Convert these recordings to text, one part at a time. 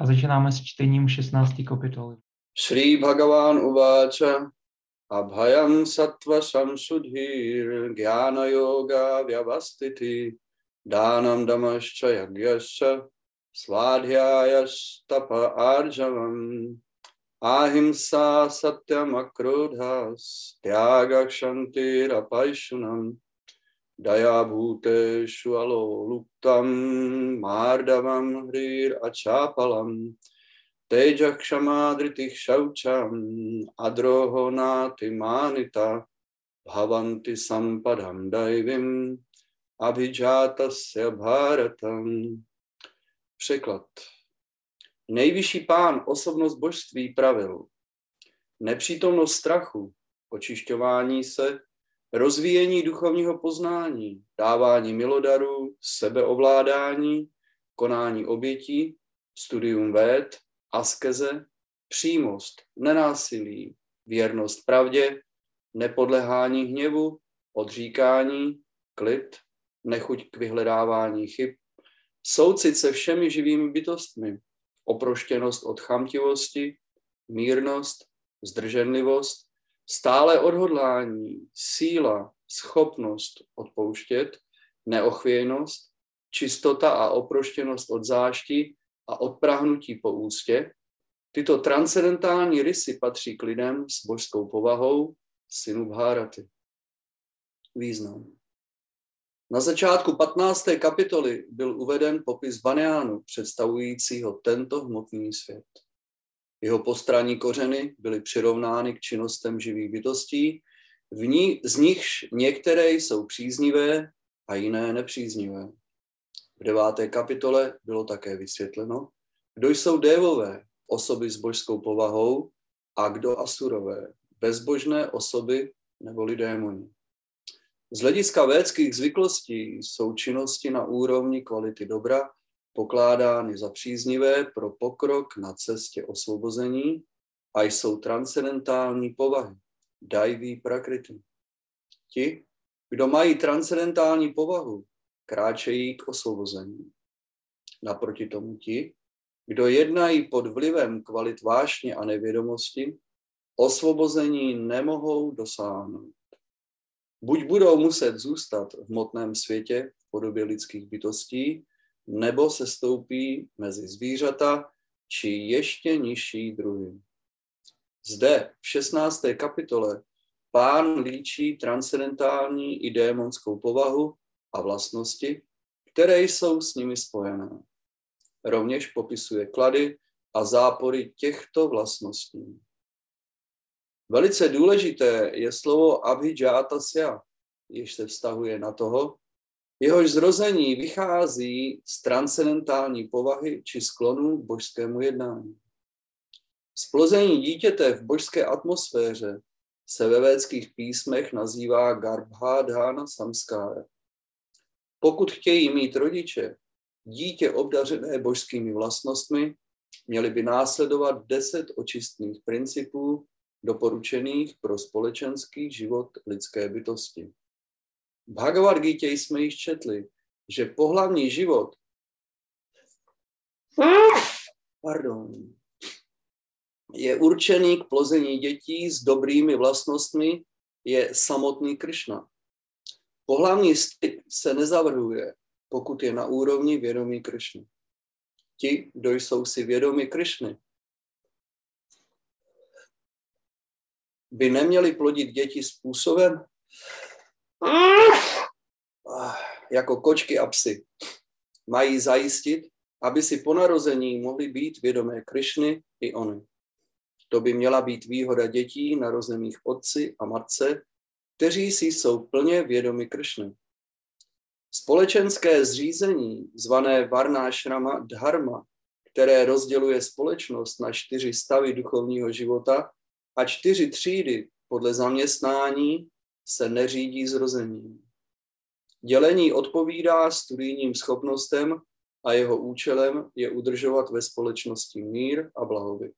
A začínáme s čtením 16. kapitoly. Shri Bhagavan Uvacha Abhayam Sattva Samsudhir Jnana Yoga Vyavastiti Dhanam Damascha Yagyascha Svadhyayas Tapa Arjavam Ahimsa Satyam Akrodhas Tyaga Kshantir Apaishunam Daya Bhuteshu Aloluktam Mardavam Hrir Achapalam Teja Kshamadritih Shaucham Adroho Nati Manita Bhavanti Sampadam Daivim Abhijatasya Bharatam Překlad. Nejvyšší pán, osobnost božství, pravil. Nepřítomnost strachu, očišťování se, rozvíjení duchovního poznání, dávání milodarů, sebeovládání, konání obětí, studium véd, askeze, přímost, nenásilí, věrnost pravdě, nepodlehání hněvu, odříkání, klid, nechuť k vyhledávání chyb, soucit se všemi živými bytostmi, oproštěnost od chamtivosti, mírnost, zdrženlivost, stále odhodlání, síla, schopnost odpouštět, neochvějnost, čistota a oproštěnost od zášti a odprahnutí po ústě, tyto transcendentální rysy patří k lidem s božskou povahou, synu Bhárati. Význam. Na začátku 15. kapitoly byl uveden popis Baneánu, představujícího tento hmotný svět. Jeho postranní kořeny byly přirovnány k činnostem živých bytostí, v ní, z nichž některé jsou příznivé a jiné nepříznivé. V deváté kapitole bylo také vysvětleno, kdo jsou dévové, osoby s božskou povahou, a kdo asurové, bezbožné osoby nebo démoni. Z hlediska védských zvyklostí jsou činnosti na úrovni kvality dobra pokládány za příznivé pro pokrok na cestě osvobození a jsou transcendentální povahy, dajví prakrity. Ti, kdo mají transcendentální povahu, kráčejí k osvobození. Naproti tomu ti, kdo jednají pod vlivem kvalit vášně a nevědomosti, osvobození nemohou dosáhnout. Buď budou muset zůstat v hmotném světě v podobě lidských bytostí, nebo se stoupí mezi zvířata či ještě nižší druhy. Zde v 16. kapitole pán líčí transcendentální i démonskou povahu a vlastnosti, které jsou s nimi spojené. Rovněž popisuje klady a zápory těchto vlastností. Velice důležité je slovo abhijatasya, jež se vztahuje na toho, jehož zrození vychází z transcendentální povahy či sklonu k božskému jednání. Splození dítěte v božské atmosféře se ve védských písmech nazývá Garbhadhana samskára. Pokud chtějí mít rodiče dítě obdařené božskými vlastnostmi, měli by následovat deset očistných principů doporučených pro společenský život lidské bytosti. V Bhagavad Gita jsme již četli, že pohlavní život pardon, je určený k plození dětí s dobrými vlastnostmi, je samotný Krishna. Pohlavní styk se nezavrhuje, pokud je na úrovni vědomí Krishny. Ti, kdo jsou si vědomi Krishny, by neměli plodit děti způsobem jako kočky a psy. Mají zajistit, aby si po narození mohli být vědomé Krišny i oni. To by měla být výhoda dětí narozených otci a matce, kteří si jsou plně vědomi Kršny. Společenské zřízení, zvané Varnášrama Dharma, které rozděluje společnost na čtyři stavy duchovního života a čtyři třídy podle zaměstnání, se neřídí zrozením. Dělení odpovídá studijním schopnostem a jeho účelem je udržovat ve společnosti mír a blahobyt.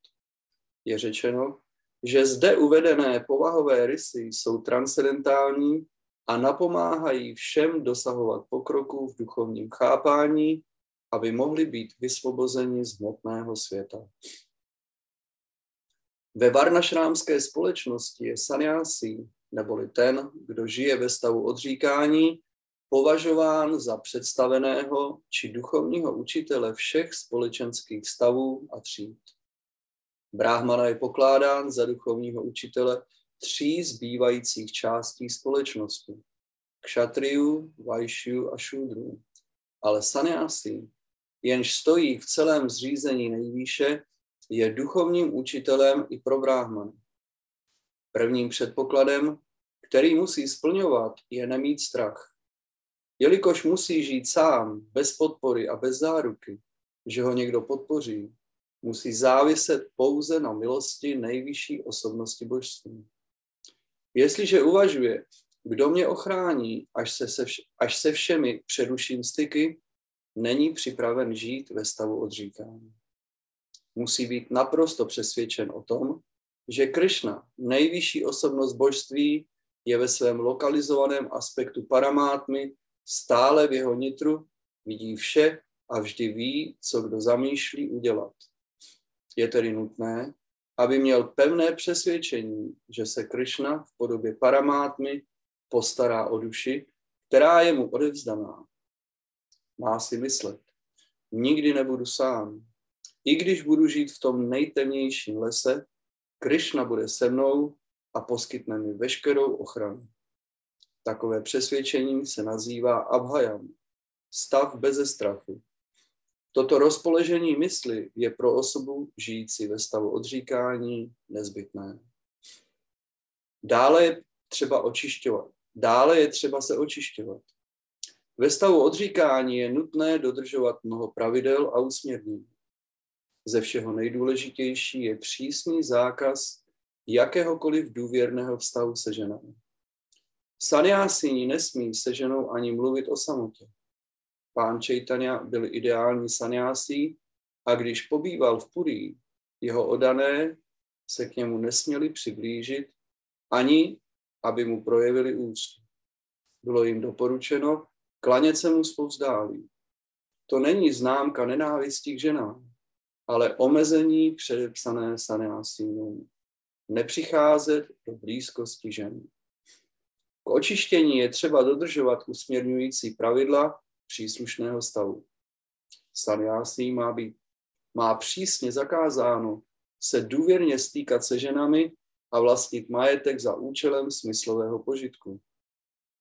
Je řečeno, že zde uvedené povahové rysy jsou transcendentální a napomáhají všem dosahovat pokroku v duchovním chápání aby mohli být vysvobozeni z hmotného světa. Ve varnašrámské společnosti je saniásí, neboli ten, kdo žije ve stavu odříkání, považován za představeného či duchovního učitele všech společenských stavů a tříd. Brahmana je pokládán za duchovního učitele tří zbývajících částí společnosti. Kšatriu, Vajšiu a Šudru. Ale Sanyasi, jenž stojí v celém zřízení nejvýše, je duchovním učitelem i pro Brahmana. Prvním předpokladem, který musí splňovat, je nemít strach. Jelikož musí žít sám, bez podpory a bez záruky, že ho někdo podpoří, musí záviset pouze na milosti nejvyšší osobnosti božství. Jestliže uvažuje, kdo mě ochrání, až se, se, vš- až se všemi přeruším styky, není připraven žít ve stavu odříkání. Musí být naprosto přesvědčen o tom, že Krishna, nejvyšší osobnost božství, je ve svém lokalizovaném aspektu paramátmy stále v jeho nitru, vidí vše a vždy ví, co kdo zamýšlí udělat. Je tedy nutné, aby měl pevné přesvědčení, že se Krishna v podobě paramátmy postará o duši, která je mu odevzdaná. Má si myslet, nikdy nebudu sám. I když budu žít v tom nejtemnějším lese, Krishna bude se mnou a poskytne mi veškerou ochranu. Takové přesvědčení se nazývá abhajam, stav beze strachu. Toto rozpoložení mysli je pro osobu žijící ve stavu odříkání nezbytné. Dále je třeba očišťovat. Dále je třeba se očišťovat. Ve stavu odříkání je nutné dodržovat mnoho pravidel a usměrnění. Ze všeho nejdůležitější je přísný zákaz jakéhokoliv důvěrného vztahu se ženou. Saniásíni nesmí se ženou ani mluvit o samotě. Pán Čejtania byl ideální saniásí a když pobýval v Purí, jeho odané se k němu nesměli přiblížit ani, aby mu projevili úctu. Bylo jim doporučeno klanět se mu zpovzdálí. To není známka nenávistí k ženám, ale omezení předepsané saniásínou. Nepřicházet do blízkosti žen. K očištění je třeba dodržovat usměrňující pravidla příslušného stavu. Sanyásí má, být, má přísně zakázáno se důvěrně stýkat se ženami a vlastnit majetek za účelem smyslového požitku.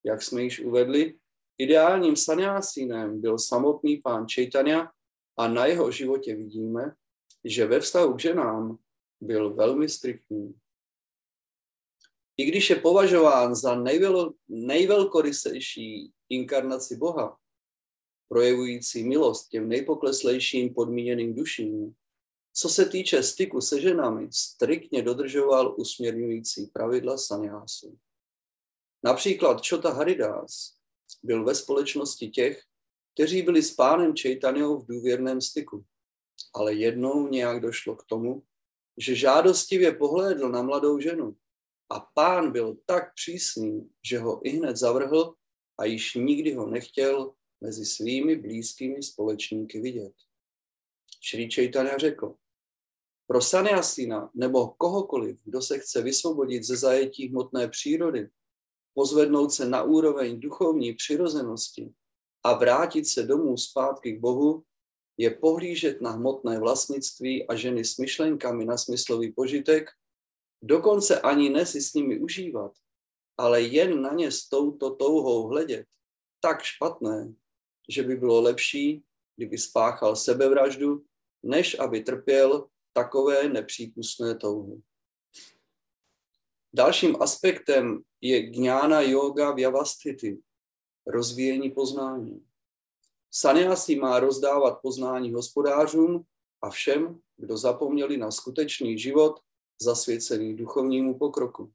Jak jsme již uvedli, ideálním sanyásínem byl samotný pán Čejtania a na jeho životě vidíme, že ve vztahu k ženám byl velmi striktní. I když je považován za nejvel, nejvelkorysejší inkarnaci Boha, projevující milost těm nejpokleslejším podmíněným duším, co se týče styku se ženami, striktně dodržoval usměrňující pravidla sanyásu. Například Čota Haridas byl ve společnosti těch, kteří byli s pánem Čejtaniou v důvěrném styku. Ale jednou nějak došlo k tomu, že žádostivě pohlédl na mladou ženu a pán byl tak přísný, že ho i hned zavrhl a již nikdy ho nechtěl mezi svými blízkými společníky vidět. Šri Chaitanya řekl, pro Sanyasina nebo kohokoliv, kdo se chce vysvobodit ze zajetí hmotné přírody, pozvednout se na úroveň duchovní přirozenosti a vrátit se domů zpátky k Bohu, je pohlížet na hmotné vlastnictví a ženy s myšlenkami na smyslový požitek, dokonce ani ne si s nimi užívat, ale jen na ně s touto touhou hledět, tak špatné, že by bylo lepší, kdyby spáchal sebevraždu, než aby trpěl takové nepřípustné touhy. Dalším aspektem je gňána yoga vyavastity, rozvíjení poznání. Sanyasi má rozdávat poznání hospodářům a všem, kdo zapomněli na skutečný život zasvěcený duchovnímu pokroku.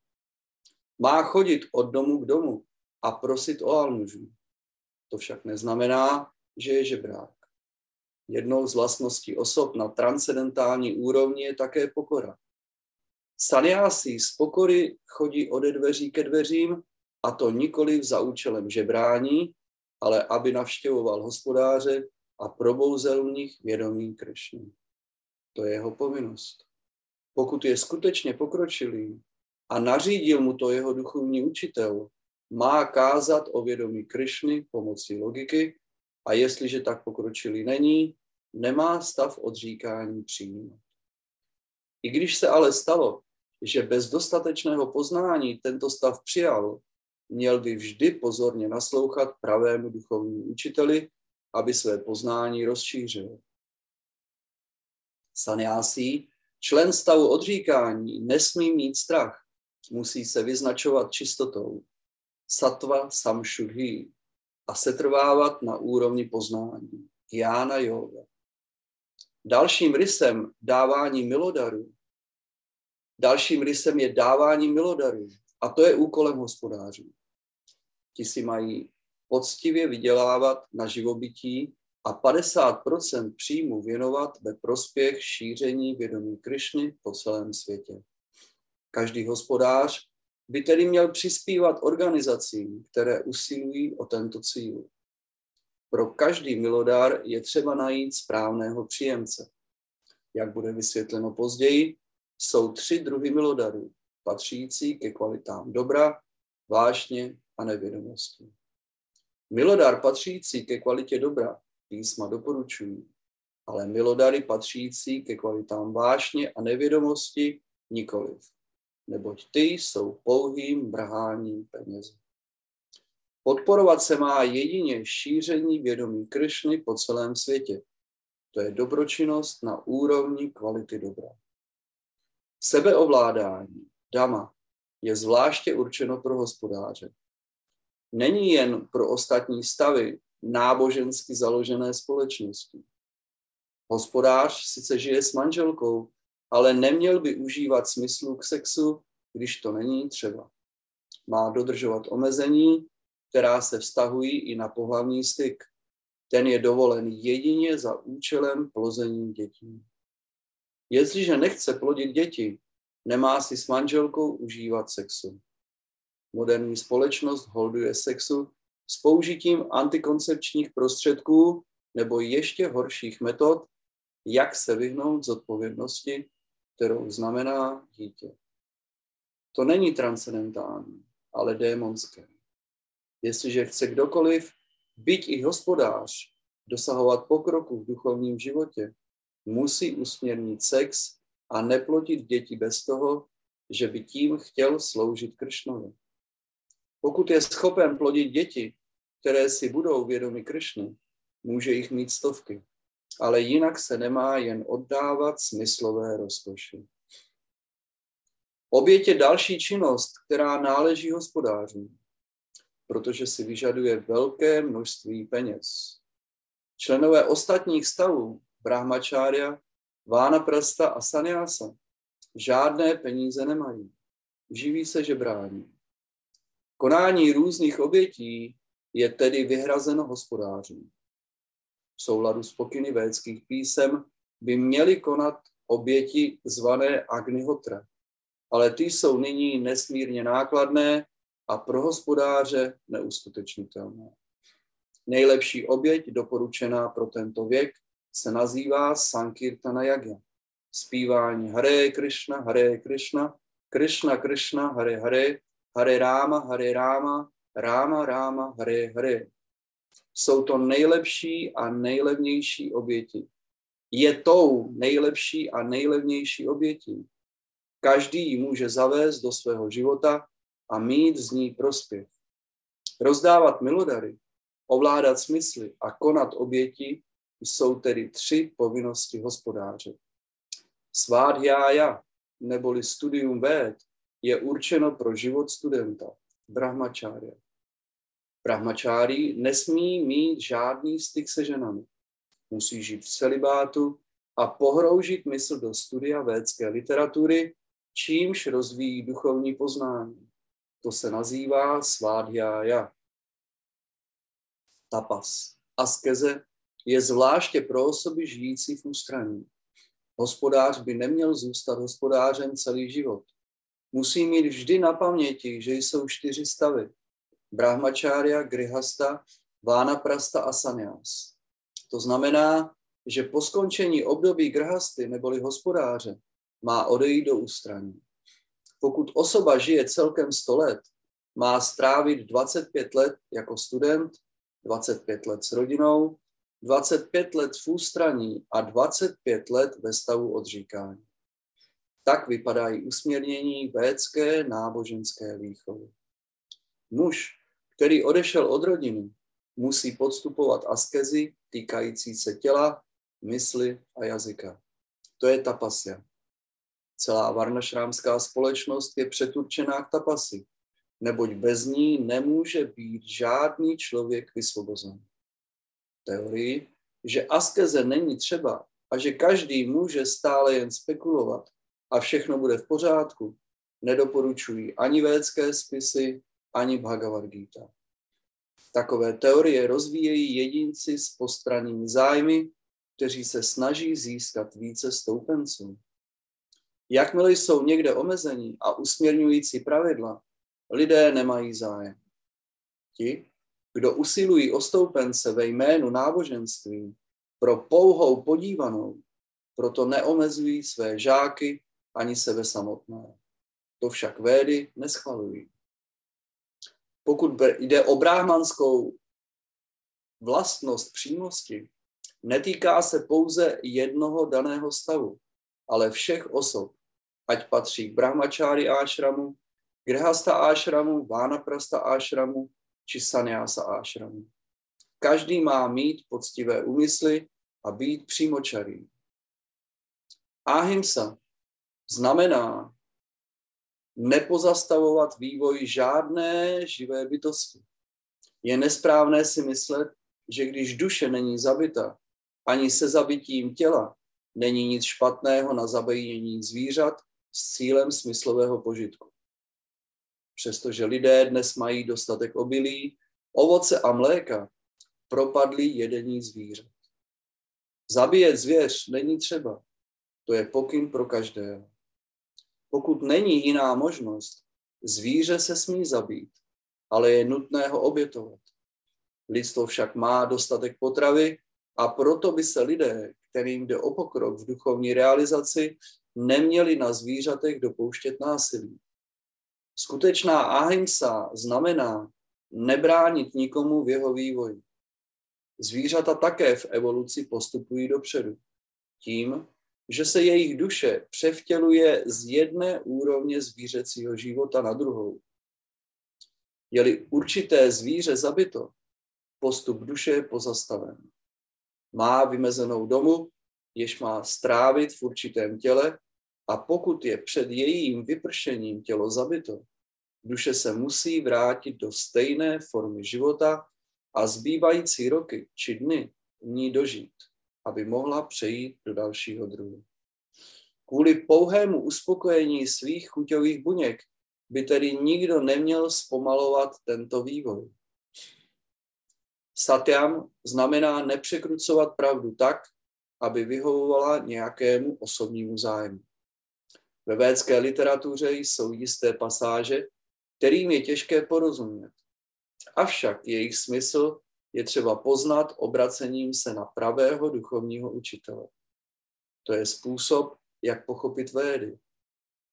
Má chodit od domu k domu a prosit o almužu. To však neznamená, že je žebrák. Jednou z vlastností osob na transcendentální úrovni je také pokora. Saniásí z pokory chodí ode dveří ke dveřím, a to nikoli za účelem žebrání, ale aby navštěvoval hospodáře a probouzel v nich vědomí Krišny. To je jeho povinnost. Pokud je skutečně pokročilý a nařídil mu to jeho duchovní učitel, má kázat o vědomí Krišny pomocí logiky a jestliže tak pokročilý není, nemá stav odříkání přijímat. I když se ale stalo, že bez dostatečného poznání tento stav přijal, měl by vždy pozorně naslouchat pravému duchovnímu učiteli, aby své poznání rozšířil. Sanyásí, člen stavu odříkání, nesmí mít strach, musí se vyznačovat čistotou, satva samšudhi a setrvávat na úrovni poznání, Jána yoga. Dalším rysem dávání milodarů Dalším rysem je dávání milodarů. A to je úkolem hospodářů. Ti si mají poctivě vydělávat na živobytí a 50% příjmu věnovat ve prospěch šíření vědomí Krišny po celém světě. Každý hospodář by tedy měl přispívat organizacím, které usilují o tento cíl. Pro každý milodár je třeba najít správného příjemce. Jak bude vysvětleno později, jsou tři druhy milodarů, patřící ke kvalitám dobra, vášně a nevědomosti. Milodar patřící ke kvalitě dobra písma doporučují, ale milodary patřící ke kvalitám vášně a nevědomosti nikoliv, neboť ty jsou pouhým brháním peněz. Podporovat se má jedině šíření vědomí Kršny po celém světě. To je dobročinnost na úrovni kvality dobra. Sebeovládání, dama, je zvláště určeno pro hospodáře. Není jen pro ostatní stavy nábožensky založené společnosti. Hospodář sice žije s manželkou, ale neměl by užívat smyslu k sexu, když to není třeba. Má dodržovat omezení, která se vztahují i na pohlavní styk. Ten je dovolen jedině za účelem plození dětí. Jestliže nechce plodit děti, nemá si s manželkou užívat sexu. Moderní společnost holduje sexu s použitím antikoncepčních prostředků nebo ještě horších metod, jak se vyhnout z odpovědnosti, kterou znamená dítě. To není transcendentální, ale démonské. Jestliže chce kdokoliv, byť i hospodář, dosahovat pokroku v duchovním životě, musí usměrnit sex a neplodit děti bez toho, že by tím chtěl sloužit Kršnovi. Pokud je schopen plodit děti, které si budou vědomi Kršny, může jich mít stovky, ale jinak se nemá jen oddávat smyslové rozkoši. Oběť je další činnost, která náleží hospodářům, protože si vyžaduje velké množství peněz. Členové ostatních stavů, brahmačária, Vána Prasta a Sanyasa žádné peníze nemají. Živí se žebrání. Konání různých obětí je tedy vyhrazeno hospodářům. V souladu s pokyny védských písem by měli konat oběti zvané Agnihotra, ale ty jsou nyní nesmírně nákladné a pro hospodáře neuskutečnitelné. Nejlepší oběť doporučená pro tento věk se nazývá Sankirtana Yagya. Zpívání Hare Krishna, Hare Krishna, Krishna Krishna, Hare Hare, Hare Rama, Hare Rama, Rama Rama, Hare Hare. Jsou to nejlepší a nejlevnější oběti. Je tou nejlepší a nejlevnější obětí. Každý ji může zavést do svého života a mít z ní prospěch. Rozdávat milodary, ovládat smysly a konat oběti jsou tedy tři povinnosti hospodáře. Svádhjája, neboli studium véd, je určeno pro život studenta, brahmačária. Brahmačári nesmí mít žádný styk se ženami. Musí žít v celibátu a pohroužit mysl do studia védské literatury, čímž rozvíjí duchovní poznání. To se nazývá svádhjája. Tapas. Askeze je zvláště pro osoby žijící v ústraní. Hospodář by neměl zůstat hospodářem celý život. Musí mít vždy na paměti, že jsou čtyři stavy. Brahmačária, Grihasta, Vánaprasta a Sanyas. To znamená, že po skončení období grhasty neboli hospodáře má odejít do ústraní. Pokud osoba žije celkem 100 let, má strávit 25 let jako student, 25 let s rodinou, 25 let v ústraní a 25 let ve stavu odříkání. Tak vypadají usměrnění védské náboženské výchovy. Muž, který odešel od rodiny, musí podstupovat askezi týkající se těla, mysli a jazyka. To je tapasya. Celá varnašrámská společnost je přeturčená k tapasi, neboť bez ní nemůže být žádný člověk vysvobozen. Teorii, že askeze není třeba a že každý může stále jen spekulovat a všechno bude v pořádku, nedoporučují ani védské spisy, ani Bhagavad Gita. Takové teorie rozvíjejí jedinci s postranními zájmy, kteří se snaží získat více stoupenců. Jakmile jsou někde omezení a usměrňující pravidla, lidé nemají zájem. Ti, kdo usilují o stoupence ve jménu náboženství pro pouhou podívanou, proto neomezují své žáky ani sebe samotné. To však védy neschvalují. Pokud jde o bráhmanskou vlastnost přímosti, netýká se pouze jednoho daného stavu, ale všech osob, ať patří k brahmačári ášramu, grhasta ášramu, vánaprasta ášramu či sanyasa ášramu. Každý má mít poctivé úmysly a být přímočarý. Ahimsa znamená nepozastavovat vývoj žádné živé bytosti. Je nesprávné si myslet, že když duše není zabita, ani se zabitím těla není nic špatného na zabíjení zvířat s cílem smyslového požitku. Přestože lidé dnes mají dostatek obilí, ovoce a mléka, propadli jedení zvířat. Zabíjet zvěř není třeba. To je pokyn pro každého. Pokud není jiná možnost, zvíře se smí zabít, ale je nutné ho obětovat. Lidstvo však má dostatek potravy a proto by se lidé, kterým jde o pokrok v duchovní realizaci, neměli na zvířatech dopouštět násilí. Skutečná ahimsa znamená nebránit nikomu v jeho vývoji. Zvířata také v evoluci postupují dopředu. Tím, že se jejich duše převtěluje z jedné úrovně zvířecího života na druhou. Je-li určité zvíře zabito, postup duše je pozastaven. Má vymezenou domu, jež má strávit v určitém těle a pokud je před jejím vypršením tělo zabito, duše se musí vrátit do stejné formy života a zbývající roky či dny v ní dožít aby mohla přejít do dalšího druhu. Kvůli pouhému uspokojení svých chuťových buněk by tedy nikdo neměl zpomalovat tento vývoj. Satyam znamená nepřekrucovat pravdu tak, aby vyhovovala nějakému osobnímu zájmu. Ve védské literatuře jsou jisté pasáže, kterým je těžké porozumět. Avšak jejich smysl je třeba poznat obracením se na pravého duchovního učitele. To je způsob, jak pochopit védy.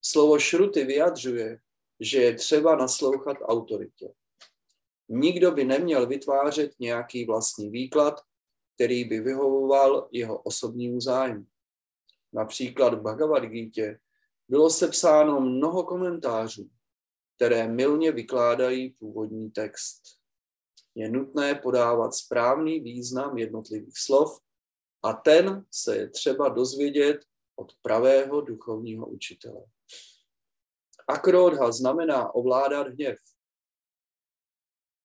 Slovo šruty vyjadřuje, že je třeba naslouchat autoritě. Nikdo by neměl vytvářet nějaký vlastní výklad, který by vyhovoval jeho osobnímu zájmu. Například v Bhagavad Gita bylo sepsáno mnoho komentářů, které milně vykládají původní text je nutné podávat správný význam jednotlivých slov a ten se je třeba dozvědět od pravého duchovního učitele. Akrodha znamená ovládat hněv.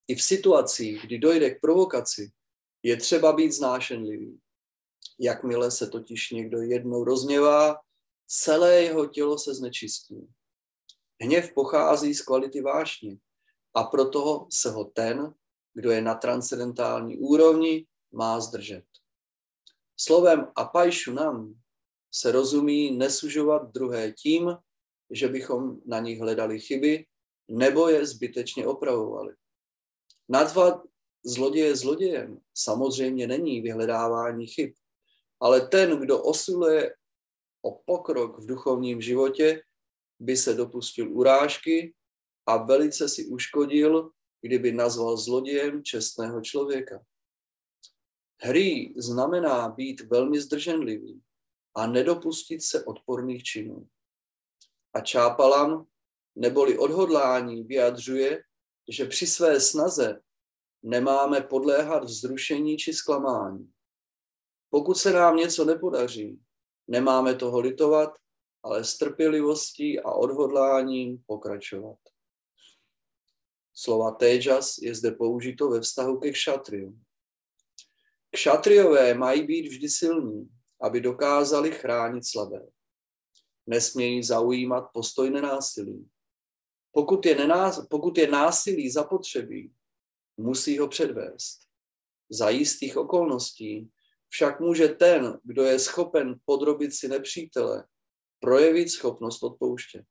I v situacích, kdy dojde k provokaci, je třeba být znášenlivý. Jakmile se totiž někdo jednou rozněvá, celé jeho tělo se znečistí. Hněv pochází z kvality vášně a proto se ho ten, kdo je na transcendentální úrovni, má zdržet. Slovem apajšunam se rozumí nesužovat druhé tím, že bychom na nich hledali chyby nebo je zbytečně opravovali. Nadvat zloděje zlodějem samozřejmě není vyhledávání chyb, ale ten, kdo osiluje o pokrok v duchovním životě, by se dopustil urážky a velice si uškodil, kdyby nazval zlodějem čestného člověka. Hry znamená být velmi zdrženlivý a nedopustit se odporných činů. A Čápalan neboli odhodlání vyjadřuje, že při své snaze nemáme podléhat vzrušení či zklamání. Pokud se nám něco nepodaří, nemáme toho litovat, ale s trpělivostí a odhodláním pokračovat. Slova téjas je zde použito ve vztahu ke kšatriu. Kšatriové mají být vždy silní, aby dokázali chránit slabé. Nesmějí zaujímat postoj nenásilí. Pokud je, nenás, pokud je násilí zapotřebí, musí ho předvést. Za jistých okolností však může ten, kdo je schopen podrobit si nepřítele, projevit schopnost odpouštět.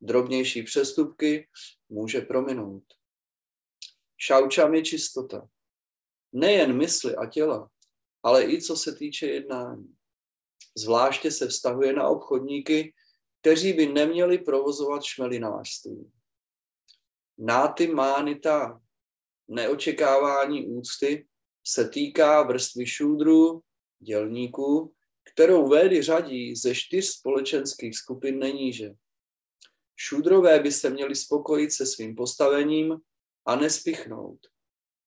Drobnější přestupky může prominout. Šaučam je čistota. Nejen mysli a těla, ale i co se týče jednání. Zvláště se vztahuje na obchodníky, kteří by neměli provozovat šmelinářství. Náty mánita, neočekávání úcty, se týká vrstvy šůdrů, dělníků, kterou Védy řadí ze čtyř společenských skupin neníže. Šudrové by se měli spokojit se svým postavením a nespichnout.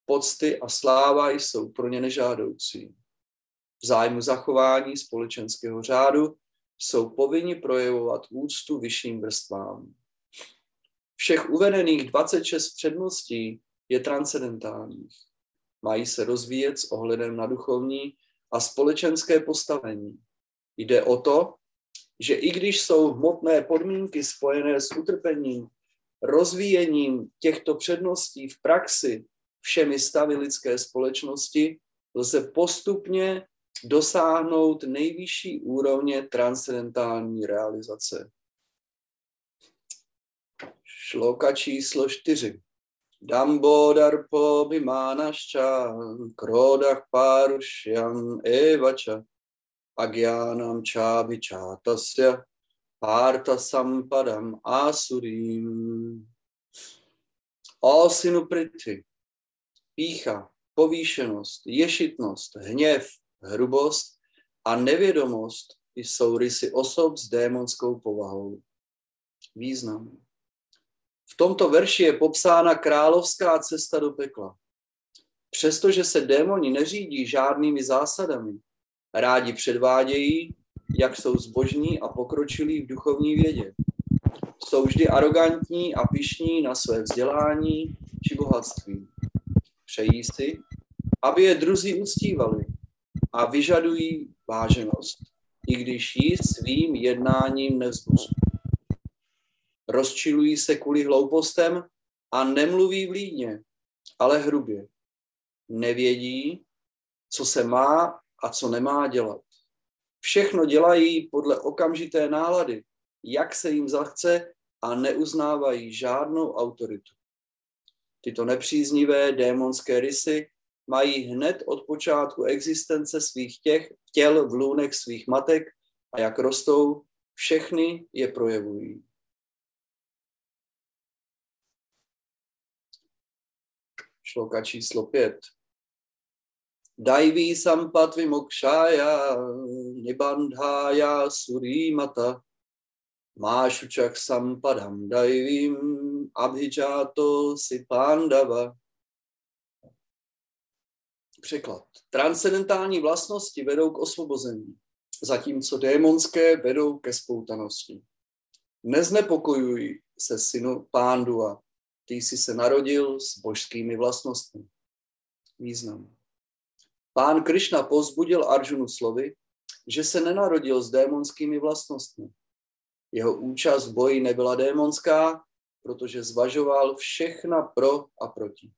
Pocty a sláva jsou pro ně nežádoucí. V zájmu zachování společenského řádu jsou povinni projevovat úctu vyšším vrstvám. Všech uvedených 26 předností je transcendentálních. Mají se rozvíjet s ohledem na duchovní a společenské postavení. Jde o to, že i když jsou hmotné podmínky spojené s utrpením, rozvíjením těchto předností v praxi všemi stavy lidské společnosti, lze postupně dosáhnout nejvyšší úrovně transcendentální realizace. Šloka číslo čtyři. Dambodarpo bimánasča, krodach parušyam evača, agyánam čábi čátasya, párta sampadam asurim. O synu Prithvi, pícha, povýšenost, ješitnost, hněv, hrubost a nevědomost jsou rysy osob s démonskou povahou. Význam. V tomto verši je popsána královská cesta do pekla. Přestože se démoni neřídí žádnými zásadami, rádi předvádějí, jak jsou zbožní a pokročilí v duchovní vědě. Jsou vždy arrogantní a pišní na své vzdělání či bohatství. Přejí si, aby je druzí uctívali a vyžadují váženost, i když ji svým jednáním nevzbuzují. Rozčilují se kvůli hloupostem a nemluví vlídně, ale hrubě. Nevědí, co se má a co nemá dělat. Všechno dělají podle okamžité nálady, jak se jim zachce a neuznávají žádnou autoritu. Tyto nepříznivé démonské rysy mají hned od počátku existence svých těch, těl v lůnech svých matek a jak rostou, všechny je projevují. Šloka číslo pět. Dajví sampat vimokšája, nibandhája surímata, mášučak sampadam dajvím, abhijáto si pandava. Překlad. Transcendentální vlastnosti vedou k osvobození, zatímco démonské vedou ke spoutanosti. Neznepokojuj se synu Pándua, ty jsi se narodil s božskými vlastnostmi. Význam. Pán Krišna pozbudil Arjunu slovy, že se nenarodil s démonskými vlastnostmi. Jeho účast v boji nebyla démonská, protože zvažoval všechna pro a proti.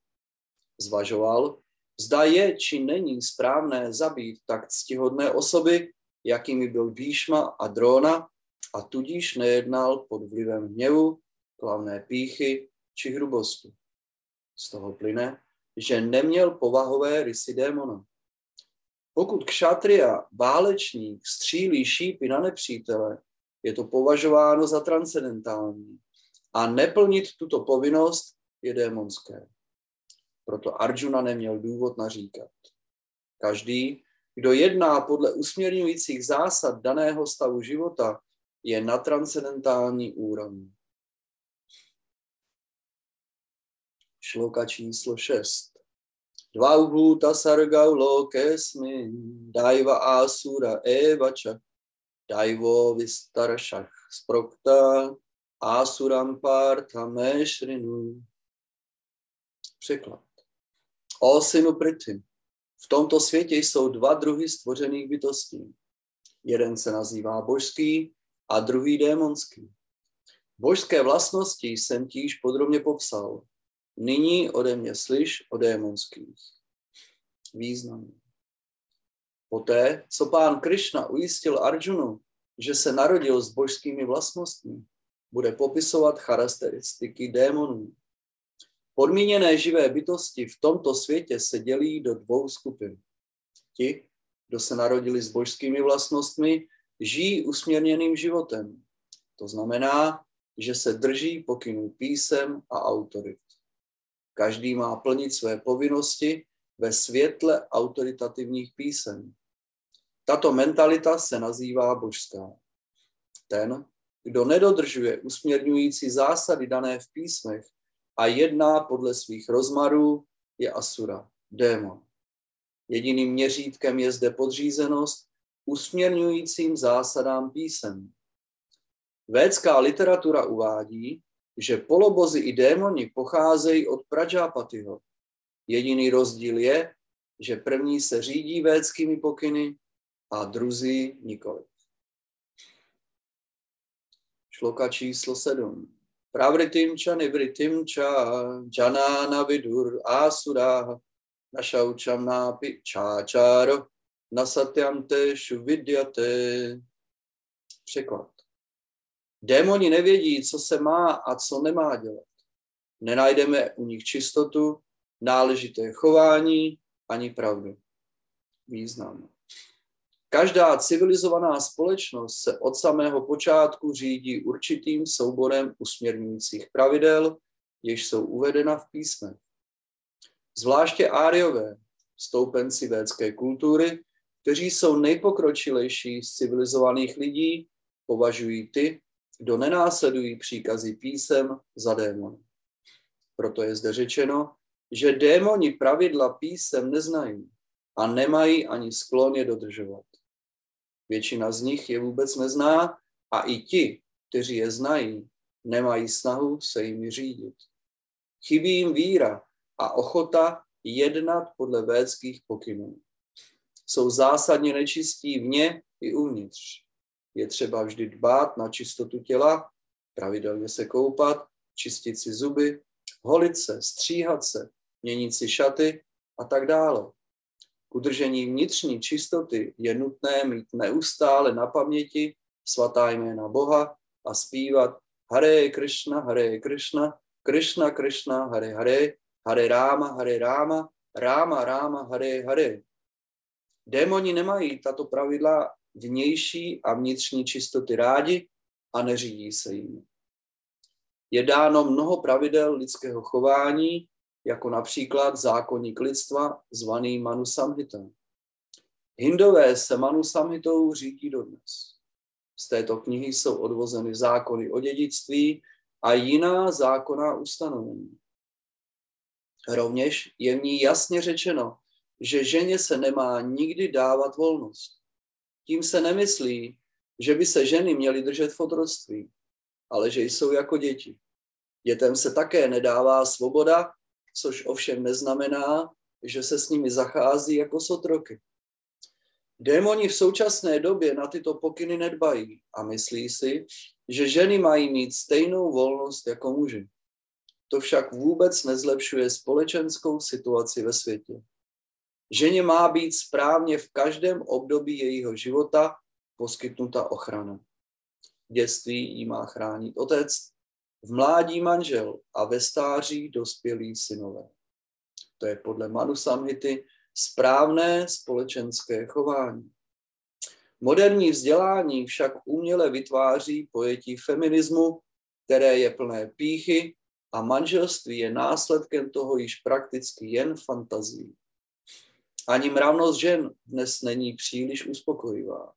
Zvažoval, zda je či není správné zabít tak ctihodné osoby, jakými byl Bíšma a Drona, a tudíž nejednal pod vlivem hněvu, klavné píchy či hrubosti. Z toho plyne, že neměl povahové rysy démona. Pokud kšatria, válečník, střílí šípy na nepřítele, je to považováno za transcendentální. A neplnit tuto povinnost je démonské. Proto Arjuna neměl důvod naříkat. Každý, kdo jedná podle usměrňujících zásad daného stavu života, je na transcendentální úrovni. Šloka číslo 6. Dvaubhuta sargau lokesmin, daiva asura evača, daivo vistaršach sprokta, asuram partame šrinu. Překlad. O synu Pritim, v tomto světě jsou dva druhy stvořených bytostí. Jeden se nazývá božský a druhý démonský. Božské vlastnosti jsem již podrobně popsal. Nyní ode mě slyš o démonských. Význam. Poté, co pán Krishna ujistil Arjunu, že se narodil s božskými vlastnostmi, bude popisovat charakteristiky démonů. Podmíněné živé bytosti v tomto světě se dělí do dvou skupin. Ti, kdo se narodili s božskými vlastnostmi, žijí usměrněným životem. To znamená, že se drží pokynů písem a autorit. Každý má plnit své povinnosti ve světle autoritativních písem. Tato mentalita se nazývá božská. Ten, kdo nedodržuje usměrňující zásady dané v písmech a jedná podle svých rozmarů, je asura, démon. Jediným měřítkem je zde podřízenost usměrňujícím zásadám písem. Védská literatura uvádí, že polobozy i démoni pocházejí od Prajapatiho. Jediný rozdíl je, že první se řídí védskými pokyny a druzí nikoli. Šloka číslo 7. Pravritim ča nivritim ča janana vidur asura našaučam nápi čáčáro nasatyam te šuvidyate. Překlad. Démoni nevědí, co se má a co nemá dělat. Nenajdeme u nich čistotu, náležité chování ani pravdu. Význam. Každá civilizovaná společnost se od samého počátku řídí určitým souborem usměrňujících pravidel, jež jsou uvedena v písmech. Zvláště áriové, stoupenci védské kultury, kteří jsou nejpokročilejší z civilizovaných lidí, považují ty, kdo nenásledují příkazy písem za démony. Proto je zde řečeno, že démoni pravidla písem neznají a nemají ani sklon je dodržovat. Většina z nich je vůbec nezná a i ti, kteří je znají, nemají snahu se jimi řídit. Chybí jim víra a ochota jednat podle védských pokynů. Jsou zásadně nečistí vně i uvnitř. Je třeba vždy dbát na čistotu těla, pravidelně se koupat, čistit si zuby, holit se, stříhat se, měnit si šaty a tak dále. K udržení vnitřní čistoty je nutné mít neustále na paměti svatá jména Boha a zpívat Hare Krishna, Hare Krishna, Krishna Krishna, Hare Hare, Hare Rama, Hare Rama, Rama Rama, Hare Hare. Démoni nemají tato pravidla vnější a vnitřní čistoty rádi a neřídí se jim. Je dáno mnoho pravidel lidského chování, jako například zákonník lidstva zvaný Manu Samhita. Hindové se Manu Samhitou řídí dodnes. Z této knihy jsou odvozeny zákony o dědictví a jiná zákonná ustanovení. Rovněž je v ní jasně řečeno, že ženě se nemá nikdy dávat volnost. Tím se nemyslí, že by se ženy měly držet v otroctví, ale že jsou jako děti. Dětem se také nedává svoboda, což ovšem neznamená, že se s nimi zachází jako s otroky. Démoni v současné době na tyto pokyny nedbají a myslí si, že ženy mají mít stejnou volnost jako muži. To však vůbec nezlepšuje společenskou situaci ve světě. Ženě má být správně v každém období jejího života poskytnuta ochrana. V dětství jí má chránit otec, v mládí manžel a ve stáří dospělí synové. To je podle Manu Samhity správné společenské chování. Moderní vzdělání však uměle vytváří pojetí feminismu, které je plné píchy a manželství je následkem toho již prakticky jen fantazí. Ani mravnost žen dnes není příliš uspokojivá.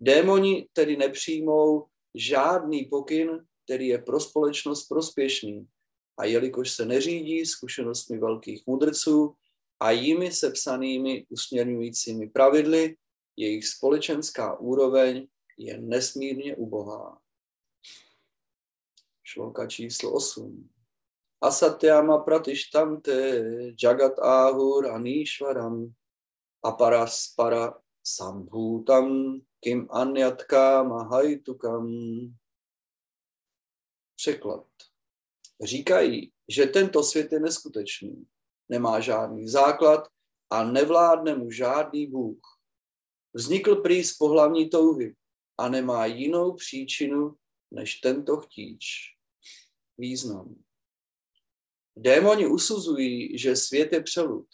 Démoni tedy nepřijmou žádný pokyn, který je pro společnost prospěšný. A jelikož se neřídí zkušenostmi velkých mudrců a jimi sepsanými usměrňujícími pravidly, jejich společenská úroveň je nesmírně ubohá. Šloka číslo 8. Asatyama pratištante jagat ahur anishvaram aparaspara sambhutam kim anyatka mahaitukam. Překlad. Říkají, že tento svět je neskutečný, nemá žádný základ a nevládne mu žádný Bůh. Vznikl prý z pohlavní touhy a nemá jinou příčinu než tento chtíč. Význam. Démoni usuzují, že svět je přelud.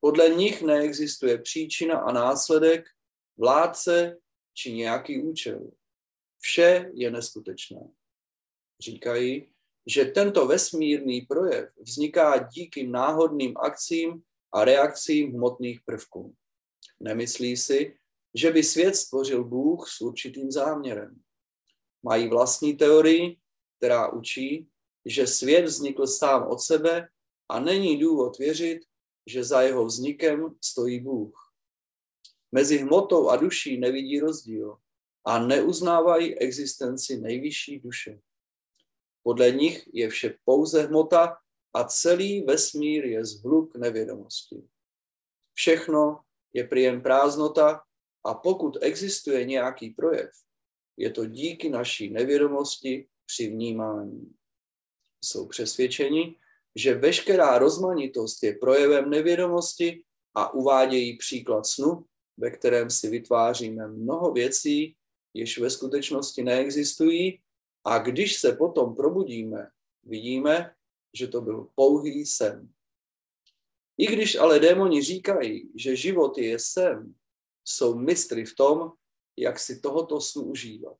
Podle nich neexistuje příčina a následek, vládce či nějaký účel. Vše je neskutečné. Říkají, že tento vesmírný projev vzniká díky náhodným akcím a reakcím hmotných prvků. Nemyslí si, že by svět stvořil Bůh s určitým záměrem. Mají vlastní teorii, která učí, že svět vznikl sám od sebe a není důvod věřit, že za jeho vznikem stojí Bůh. Mezi hmotou a duší nevidí rozdíl a neuznávají existenci nejvyšší duše. Podle nich je vše pouze hmota a celý vesmír je zhluk nevědomosti. Všechno je prý jen prázdnota a pokud existuje nějaký projev, je to díky naší nevědomosti při vnímání. Jsou přesvědčeni, že veškerá rozmanitost je projevem nevědomosti a uvádějí příklad snu, ve kterém si vytváříme mnoho věcí, jež ve skutečnosti neexistují a když se potom probudíme, vidíme, že to byl pouhý sen. I když ale démoni říkají, že život je sen, jsou mistry v tom, jak si tohoto snu užívat.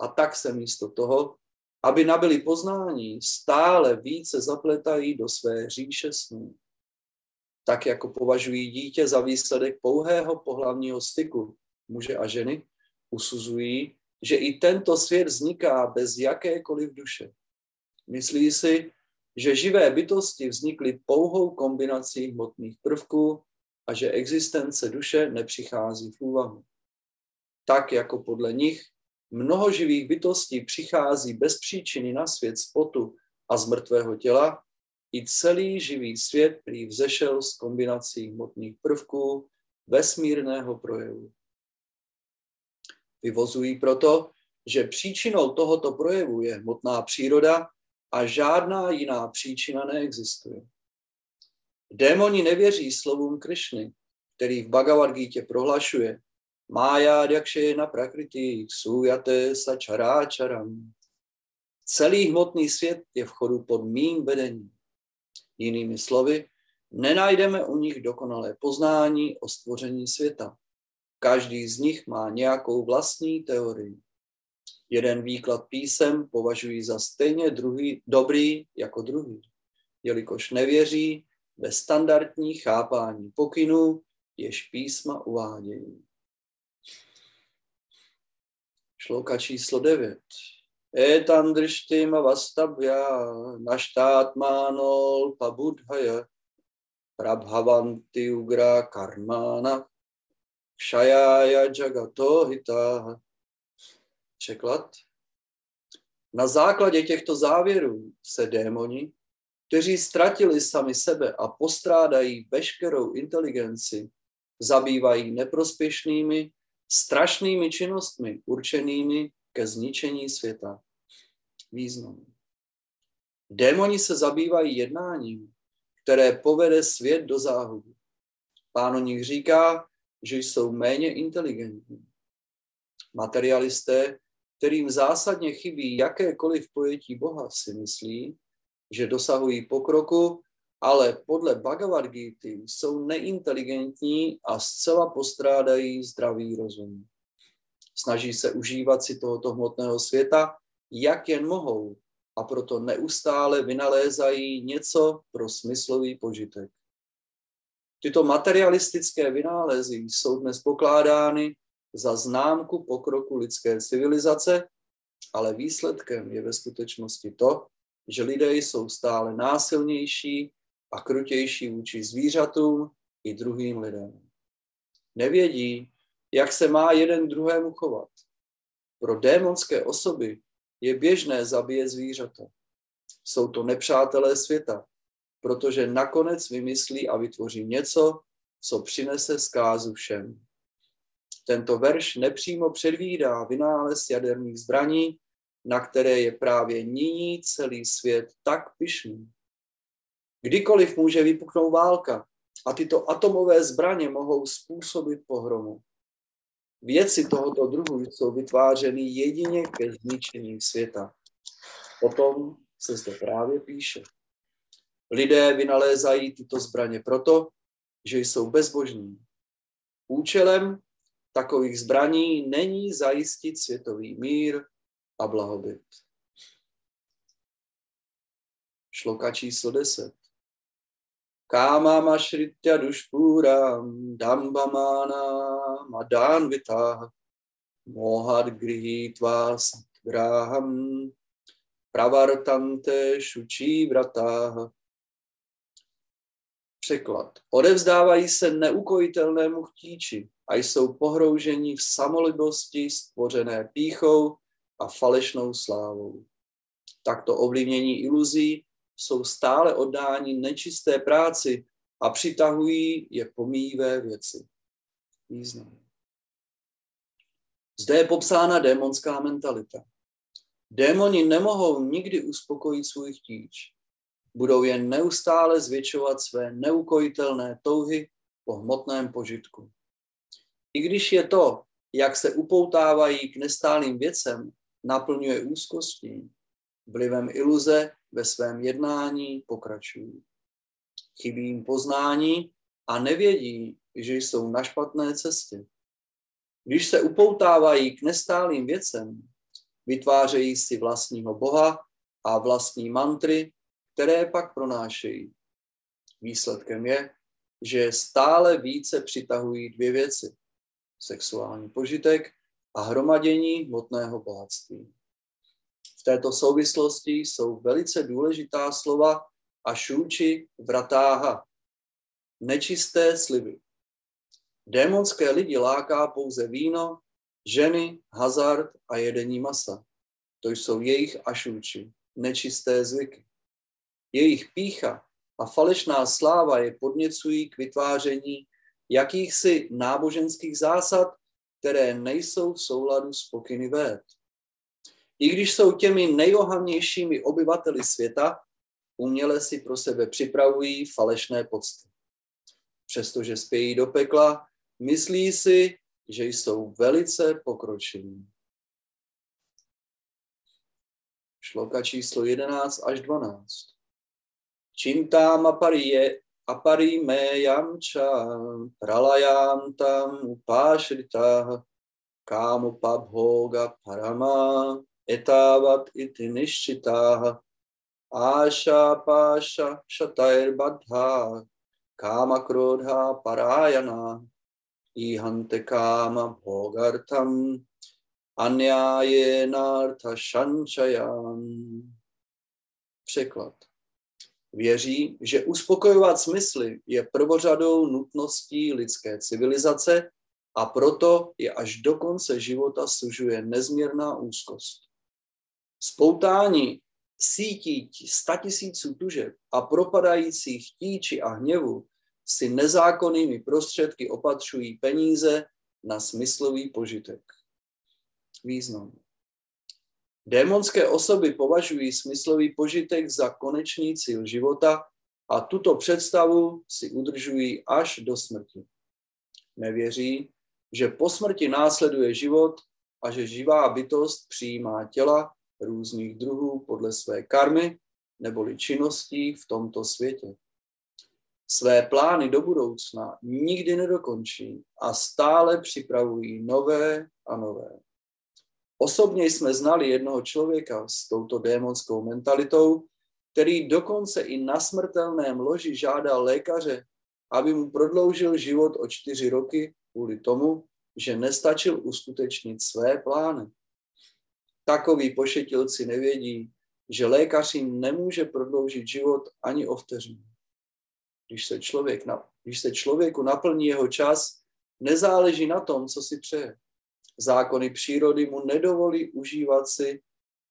A tak se místo toho, aby nabili poznání, stále více zapletají do své říše snů. Tak jako považují dítě za výsledek pouhého pohlavního styku muže a ženy, usuzují, že i tento svět vzniká bez jakékoliv duše. Myslí si, že živé bytosti vznikly pouhou kombinací hmotných prvků a že existence duše nepřichází v úvahu. Tak jako podle nich mnoho živých bytostí přichází bez příčiny na svět z potu a z mrtvého těla, i celý živý svět prý vzešel z kombinací hmotných prvků vesmírného projevu. Vyvozují proto, že příčinou tohoto projevu je hmotná příroda a žádná jiná příčina neexistuje. Démoni nevěří slovům Krišny, který v Bhagavad Gita prohlašuje Mája na prakriti sujate sačaráčaram. Celý hmotný svět je v chodu pod mým vedením. Jinými slovy, nenajdeme u nich dokonalé poznání o stvoření světa. Každý z nich má nějakou vlastní teorii. Jeden výklad písem považují za stejně druhý, dobrý jako druhý, jelikož nevěří ve standardní chápání pokynů, jež písma uvádějí. Šloka číslo 9. Etam drishtim avastabhya naštátmánol pabudhaya prabhavanti ugra karmana kšajája jagato hitaha. Překlad. Na základě těchto závěrů se démoni, kteří ztratili sami sebe a postrádají veškerou inteligenci, zabývají neprospěšnými, strašnými činnostmi určenými ke zničení světa. Význam. Démoni se zabývají jednáním, které povede svět do záhuby. Pán o nich říká, že jsou méně inteligentní. Materialisté, kterým zásadně chybí jakékoliv pojetí Boha, si myslí, že dosahují pokroku ale podle Bhagavad Gita jsou neinteligentní a zcela postrádají zdravý rozum. Snaží se užívat si tohoto hmotného světa, jak jen mohou, a proto neustále vynalézají něco pro smyslový požitek. Tyto materialistické vynálezy jsou dnes pokládány za známku pokroku lidské civilizace, ale výsledkem je ve skutečnosti to, že lidé jsou stále násilnější a krutější vůči zvířatům i druhým lidem. Nevědí, jak se má jeden druhému chovat. Pro démonské osoby je běžné zabíjet zvířata. Jsou to nepřátelé světa, protože nakonec vymyslí a vytvoří něco, co přinese zkázu všem. Tento verš nepřímo předvídá vynález jaderných zbraní, na které je právě nyní celý svět tak pyšný. Kdykoliv může vypuknout válka a tyto atomové zbraně mohou způsobit pohromu. Věci tohoto druhu jsou vytvářeny jedině ke zničení světa. O tom se zde právě píše. Lidé vynalézají tyto zbraně proto, že jsou bezbožní. Účelem takových zbraní není zajistit světový mír a blahobyt. Šloka číslo 10. कामामश्रित्य दुष्पूरां दम्भमाना मदान्विताः मोहाद्गृहीत्वा सद्ग्राहं pravartante šučí vratáh. Překlad. Odevzdávají se neukojitelnému chtíči a jsou pohrouženi v samolibosti stvořené píchou a falešnou slávou. Takto ovlivnění iluzí jsou stále oddáni nečisté práci a přitahují je pomíjivé věci. Význam. Zde je popsána démonská mentalita. Démoni nemohou nikdy uspokojit svůj chtíč. Budou jen neustále zvětšovat své neukojitelné touhy po hmotném požitku. I když je to, jak se upoutávají k nestálým věcem, naplňuje úzkostí, vlivem iluze ve svém jednání pokračují. Chybí jim poznání a nevědí, že jsou na špatné cestě. Když se upoutávají k nestálým věcem, vytvářejí si vlastního boha a vlastní mantry, které pak pronášejí. Výsledkem je, že stále více přitahují dvě věci. Sexuální požitek a hromadění hmotného bohatství této souvislosti jsou velice důležitá slova a šůči vratáha. Nečisté sliby. Démonské lidi láká pouze víno, ženy, hazard a jedení masa. To jsou jejich ašůči, nečisté zvyky. Jejich pícha a falešná sláva je podněcují k vytváření jakýchsi náboženských zásad, které nejsou v souladu s pokyny vét. I když jsou těmi nejohavnějšími obyvateli světa, uměle si pro sebe připravují falešné pocty. Přestože spějí do pekla, myslí si, že jsou velice pokročilí. Šloka číslo 11 až 12. Čintám apariye aparimeyam cha pralayam tam upášritah pabhoga parama etavat iti nishchitāha āshā pāsha shatair badhā kama krodha parayana ihante kama bhogartam anyájenartha šančajan. Překlad. Věří, že uspokojovat smysly je prvořadou nutností lidské civilizace a proto je až do konce života sužuje nezměrná úzkost spoutání sítí statisíců tužeb a propadajících tíči a hněvu si nezákonnými prostředky opatřují peníze na smyslový požitek. Význam. Démonské osoby považují smyslový požitek za konečný cíl života a tuto představu si udržují až do smrti. Nevěří, že po smrti následuje život a že živá bytost přijímá těla různých druhů podle své karmy neboli činností v tomto světě. své plány do budoucna nikdy nedokončí a stále připravují nové a nové. Osobně jsme znali jednoho člověka s touto démonskou mentalitou, který dokonce i na smrtelném loži žádal lékaře, aby mu prodloužil život o čtyři roky kvůli tomu, že nestačil uskutečnit své plány. Takoví pošetilci nevědí, že lékař jim nemůže prodloužit život ani o vteřinu. Když se, člověk, když se člověku naplní jeho čas, nezáleží na tom, co si přeje. Zákony přírody mu nedovolí užívat si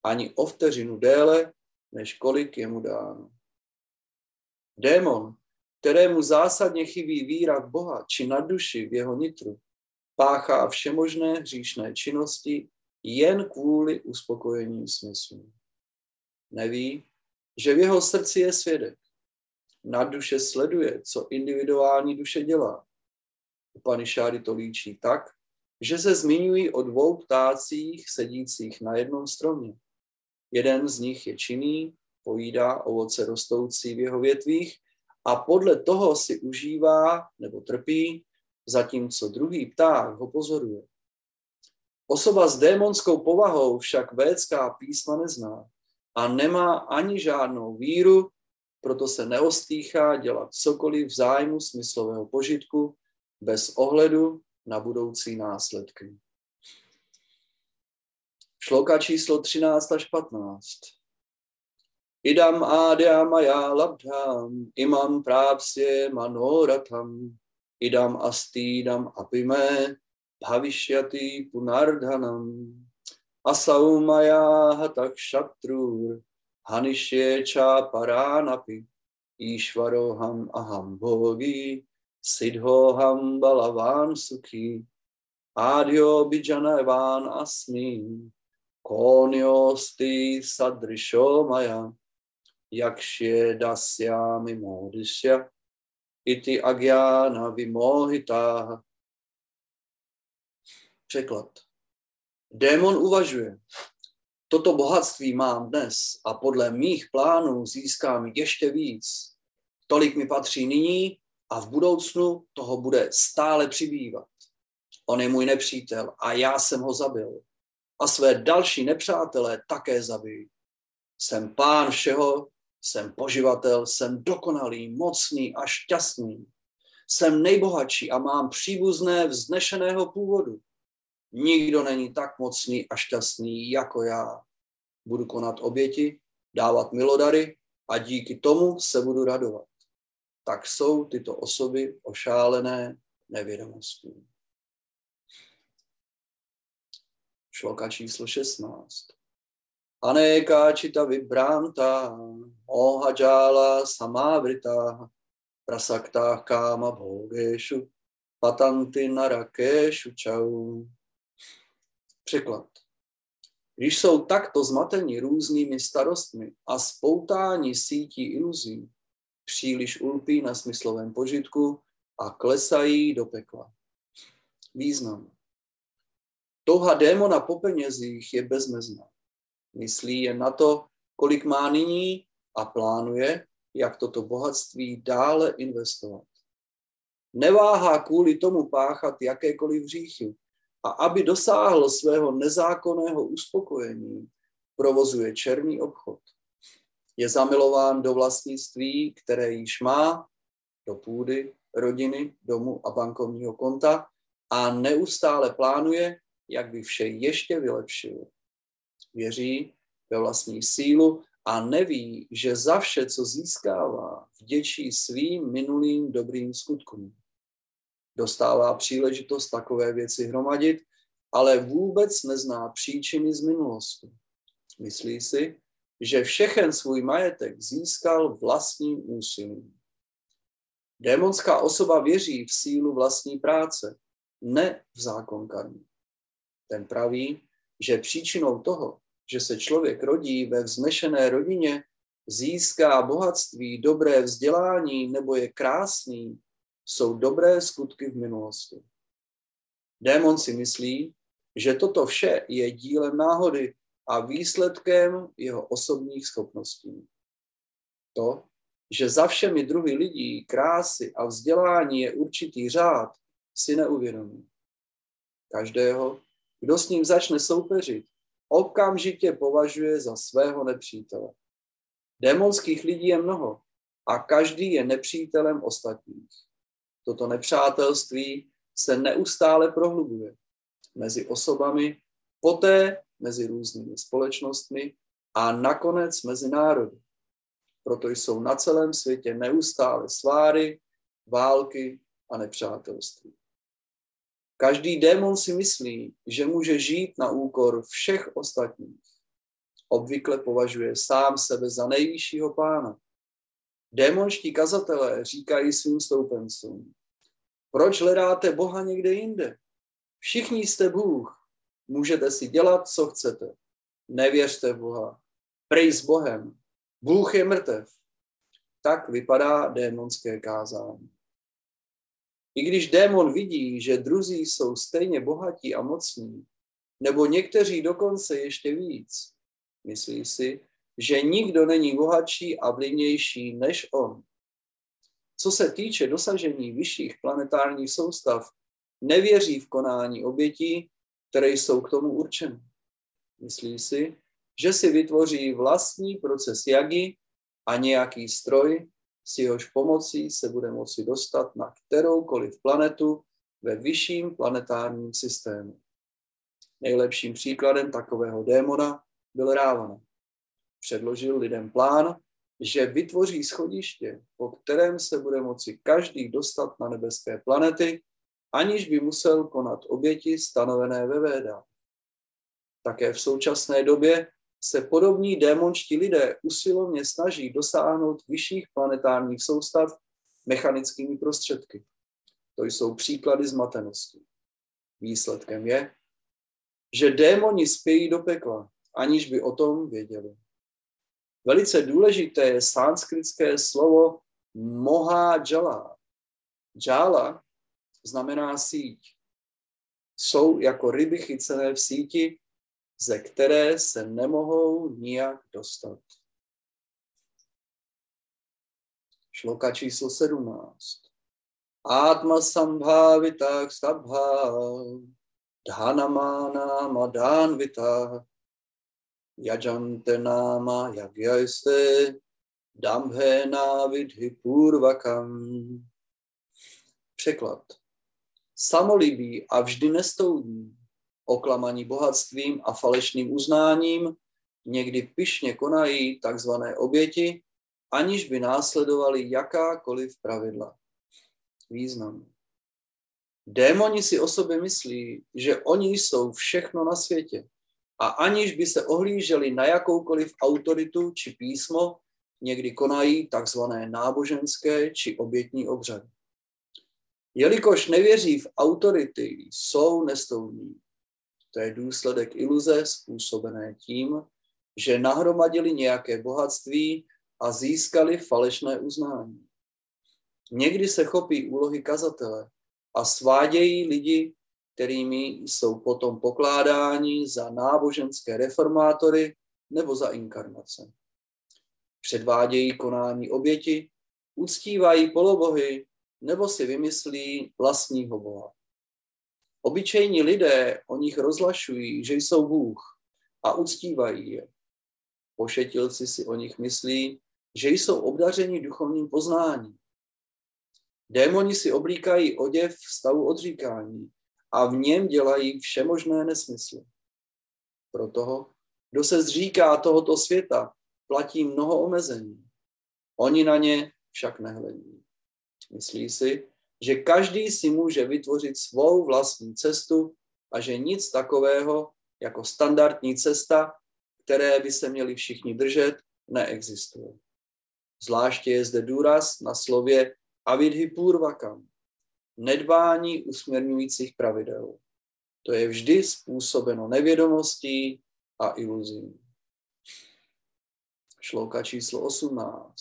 ani o vteřinu déle, než kolik je mu dáno. Démon, kterému zásadně chybí víra v Boha či na duši v jeho nitru, páchá všemožné hříšné činnosti jen kvůli uspokojení smyslu. Neví, že v jeho srdci je svědek. Na duše sleduje, co individuální duše dělá. Upanišády to líčí tak, že se zmiňují o dvou ptácích sedících na jednom stromě. Jeden z nich je činný, pojídá ovoce rostoucí v jeho větvích a podle toho si užívá nebo trpí, zatímco druhý pták ho pozoruje. Osoba s démonskou povahou však védská písma nezná a nemá ani žádnou víru, proto se neostýchá dělat cokoliv v zájmu smyslového požitku bez ohledu na budoucí následky. Šloka číslo 13 až 15. Idam adyamaya labdham imam prápsye manoratam idam astidam apime भविष्यति पुनर्धन असौ मया हतः शत्रुर् हनिष्ये च परानपि भोगी, सिद्धोऽहं बलवान् सुखी। आर्योऽभिजनवान् अस्मि। कोऽन्योऽस्ति सदृशो मया। यक्ष्ये दास्यामि मोदिष्य। इति अज्ञानविमोहिताः। Překlad. Démon uvažuje. Toto bohatství mám dnes a podle mých plánů získám ještě víc. Tolik mi patří nyní a v budoucnu toho bude stále přibývat. On je můj nepřítel a já jsem ho zabil. A své další nepřátelé také zabiju. Jsem pán všeho, jsem poživatel, jsem dokonalý, mocný a šťastný. Jsem nejbohatší a mám příbuzné vznešeného původu. Nikdo není tak mocný a šťastný jako já. Budu konat oběti, dávat milodary a díky tomu se budu radovat tak jsou tyto osoby ošálené nevědomostí. Šloka číslo 16. Anekáčita vibranta, mohajala samávrita, prasakta káma bhogeshu, patanty narakéšu čau. Překlad. Když jsou takto zmateni různými starostmi a spoutání sítí iluzí, příliš ulpí na smyslovém požitku a klesají do pekla. Význam. Touha démona po penězích je bezmezná. Myslí jen na to, kolik má nyní a plánuje, jak toto bohatství dále investovat. Neváhá kvůli tomu páchat jakékoliv hříchy a aby dosáhl svého nezákonného uspokojení, provozuje černý obchod je zamilován do vlastnictví, které již má, do půdy, rodiny, domu a bankovního konta a neustále plánuje, jak by vše ještě vylepšil. Věří ve vlastní sílu a neví, že za vše, co získává, vděčí svým minulým dobrým skutkům. Dostává příležitost takové věci hromadit, ale vůbec nezná příčiny z minulosti. Myslí si, že všechen svůj majetek získal vlastním úsilím. Démonská osoba věří v sílu vlastní práce, ne v zákon karmy. Ten praví, že příčinou toho, že se člověk rodí ve vznešené rodině, získá bohatství, dobré vzdělání nebo je krásný, jsou dobré skutky v minulosti. Démon si myslí, že toto vše je dílem náhody a výsledkem jeho osobních schopností. To, že za všemi druhy lidí, krásy a vzdělání je určitý řád, si neuvědomí. Každého, kdo s ním začne soupeřit, okamžitě považuje za svého nepřítele. Démonských lidí je mnoho a každý je nepřítelem ostatních. Toto nepřátelství se neustále prohlubuje mezi osobami, poté mezi různými společnostmi a nakonec mezi národy. Proto jsou na celém světě neustále sváry, války a nepřátelství. Každý démon si myslí, že může žít na úkor všech ostatních. Obvykle považuje sám sebe za nejvyššího pána. Démonští kazatelé říkají svým stoupencům, proč hledáte Boha někde jinde? Všichni jste Bůh, můžete si dělat, co chcete. Nevěřte Boha. Prej s Bohem. Bůh je mrtev. Tak vypadá démonské kázání. I když démon vidí, že druzí jsou stejně bohatí a mocní, nebo někteří dokonce ještě víc, myslí si, že nikdo není bohatší a vlivnější než on. Co se týče dosažení vyšších planetárních soustav, nevěří v konání obětí, které jsou k tomu určeny. Myslí si, že si vytvoří vlastní proces jagy a nějaký stroj, s jehož pomocí se bude moci dostat na kteroukoliv planetu ve vyšším planetárním systému. Nejlepším příkladem takového démona byl Rávana. Předložil lidem plán, že vytvoří schodiště, po kterém se bude moci každý dostat na nebeské planety, aniž by musel konat oběti stanovené ve Védách. Také v současné době se podobní démonští lidé usilovně snaží dosáhnout vyšších planetárních soustav mechanickými prostředky. To jsou příklady zmatenosti. Výsledkem je, že démoni spějí do pekla, aniž by o tom věděli. Velice důležité je sanskritské slovo moha jala. Znamená síť. Jsou jako ryby chycené v síti, ze které se nemohou nijak dostat. Šloka číslo 17. Atma sambhavitak stabha dhanamana madanvita yajante nama yagyajste dambhe navidhi purvakam. Překlad. Samolibí a vždy nestoudní, oklamaní bohatstvím a falešným uznáním, někdy pyšně konají takzvané oběti, aniž by následovali jakákoliv pravidla. Význam. Démoni si o sobě myslí, že oni jsou všechno na světě a aniž by se ohlíželi na jakoukoliv autoritu či písmo, někdy konají takzvané náboženské či obětní obřady. Jelikož nevěří v autority, jsou nestoudní. To je důsledek iluze způsobené tím, že nahromadili nějaké bohatství a získali falešné uznání. Někdy se chopí úlohy kazatele a svádějí lidi, kterými jsou potom pokládáni za náboženské reformátory nebo za inkarnace. Předvádějí konání oběti, uctívají polobohy nebo si vymyslí vlastního boha. Obyčejní lidé o nich rozlašují, že jsou Bůh a uctívají je. Pošetilci si o nich myslí, že jsou obdařeni duchovním poznáním. Démoni si oblíkají oděv v stavu odříkání a v něm dělají všemožné nesmysly. Pro toho, kdo se zříká tohoto světa, platí mnoho omezení. Oni na ně však nehledí. Myslí si, že každý si může vytvořit svou vlastní cestu a že nic takového jako standardní cesta, které by se měli všichni držet, neexistuje. Zvláště je zde důraz na slově avidhi purvakam, nedbání usměrňujících pravidel. To je vždy způsobeno nevědomostí a iluzí. Šlouka číslo 18.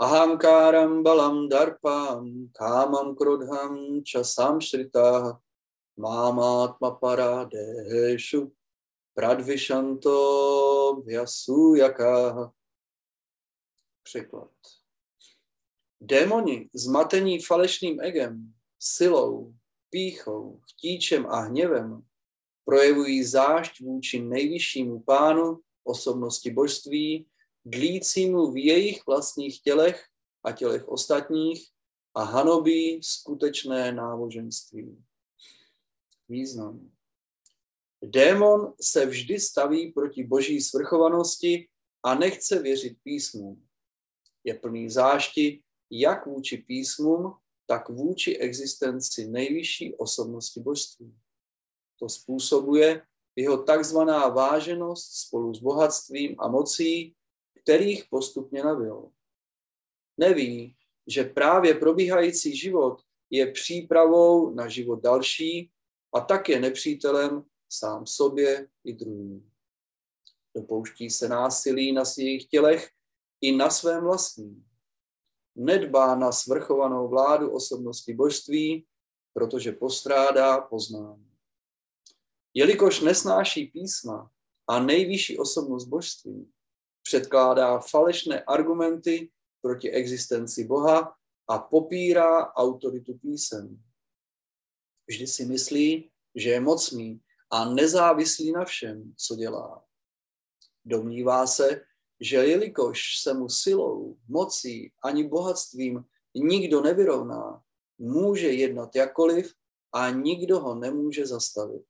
Ahamkaram balam darpam kamam krodham časam šrita mámatma paradeshu pradvišanto vyasujaká. Překlad. Démoni, zmatení falešným egem, silou, píchou, chtíčem a hněvem, projevují zášť vůči nejvyššímu pánu, osobnosti božství, dlícímu v jejich vlastních tělech a tělech ostatních a hanobí skutečné náboženství. Význam. Démon se vždy staví proti boží svrchovanosti a nechce věřit písmům. Je plný zášti jak vůči písmům, tak vůči existenci nejvyšší osobnosti božství. To způsobuje jeho takzvaná váženost spolu s bohatstvím a mocí, kterých postupně nabil. Neví, že právě probíhající život je přípravou na život další a tak je nepřítelem sám sobě i druhým. Dopouští se násilí na svých tělech i na svém vlastním. Nedbá na svrchovanou vládu osobnosti božství, protože postrádá poznání. Jelikož nesnáší písma a nejvyšší osobnost božství, předkládá falešné argumenty proti existenci Boha a popírá autoritu písem. Vždy si myslí, že je mocný a nezávislý na všem, co dělá. Domnívá se, že jelikož se mu silou, mocí ani bohatstvím nikdo nevyrovná, může jednat jakoliv a nikdo ho nemůže zastavit.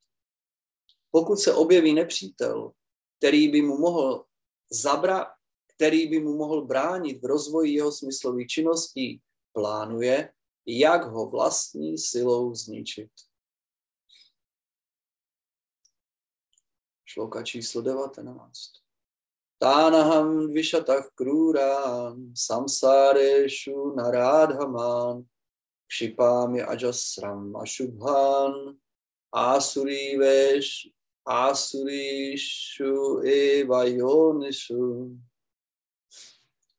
Pokud se objeví nepřítel, který by mu mohl zabra, který by mu mohl bránit v rozvoji jeho smyslových činností, plánuje, jak ho vlastní silou zničit. Šloka číslo 19. Tánaham dvišatach krúrán, samsárešu narádhamán, kšipámi ajasram ašubhán, ásuríveš, ásuríšu evajonishu.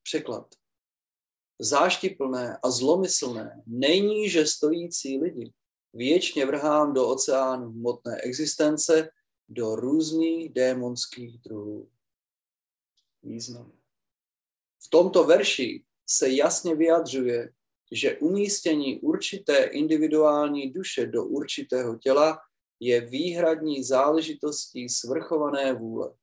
Překlad. Záštiplné a zlomyslné, nejníže stojící lidi věčně vrhám do oceánu hmotné existence, do různých démonských druhů. Význam. V tomto verši se jasně vyjadřuje, že umístění určité individuální duše do určitého těla je výhradní záležitostí svrchované vůle.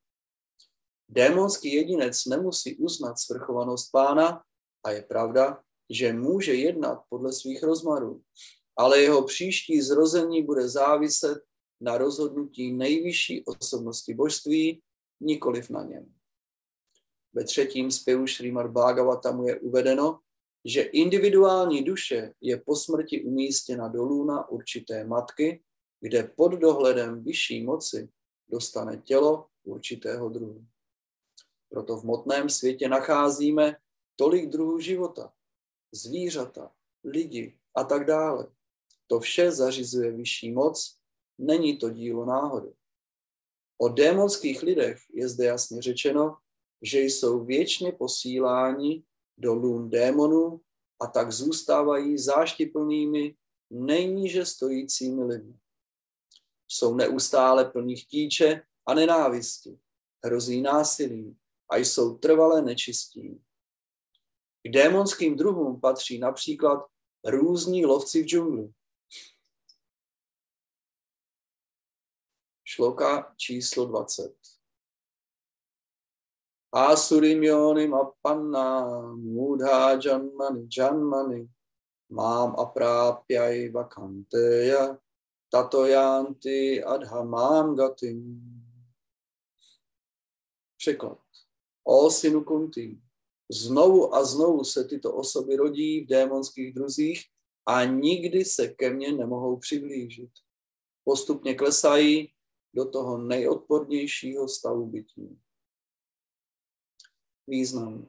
Démonský jedinec nemusí uznat svrchovanost pána a je pravda, že může jednat podle svých rozmarů, ale jeho příští zrození bude záviset na rozhodnutí nejvyšší osobnosti božství, nikoliv na něm. Ve třetím zpěvu Srimad Bhagavatamu je uvedeno, že individuální duše je po smrti umístěna dolů na určité matky, kde pod dohledem vyšší moci dostane tělo určitého druhu. Proto v motném světě nacházíme tolik druhů života, zvířata, lidi a tak dále. To vše zařizuje vyšší moc, není to dílo náhody. O démonských lidech je zde jasně řečeno, že jsou věčně posíláni do lůn démonů a tak zůstávají záštiplnými nejníže stojícími lidmi. Jsou neustále plní chtíče a nenávisti, hrozí násilí a jsou trvale nečistí. K démonským druhům patří například různí lovci v džungli. Šloka číslo 20. Asurim yonim appanna mudha janmani janmani mám aprápjai vakanteya tatoyanti adhamam gatim. Překlad. O synu Kunti, znovu a znovu se tyto osoby rodí v démonských druzích a nikdy se ke mně nemohou přiblížit. Postupně klesají do toho nejodpornějšího stavu bytí význam.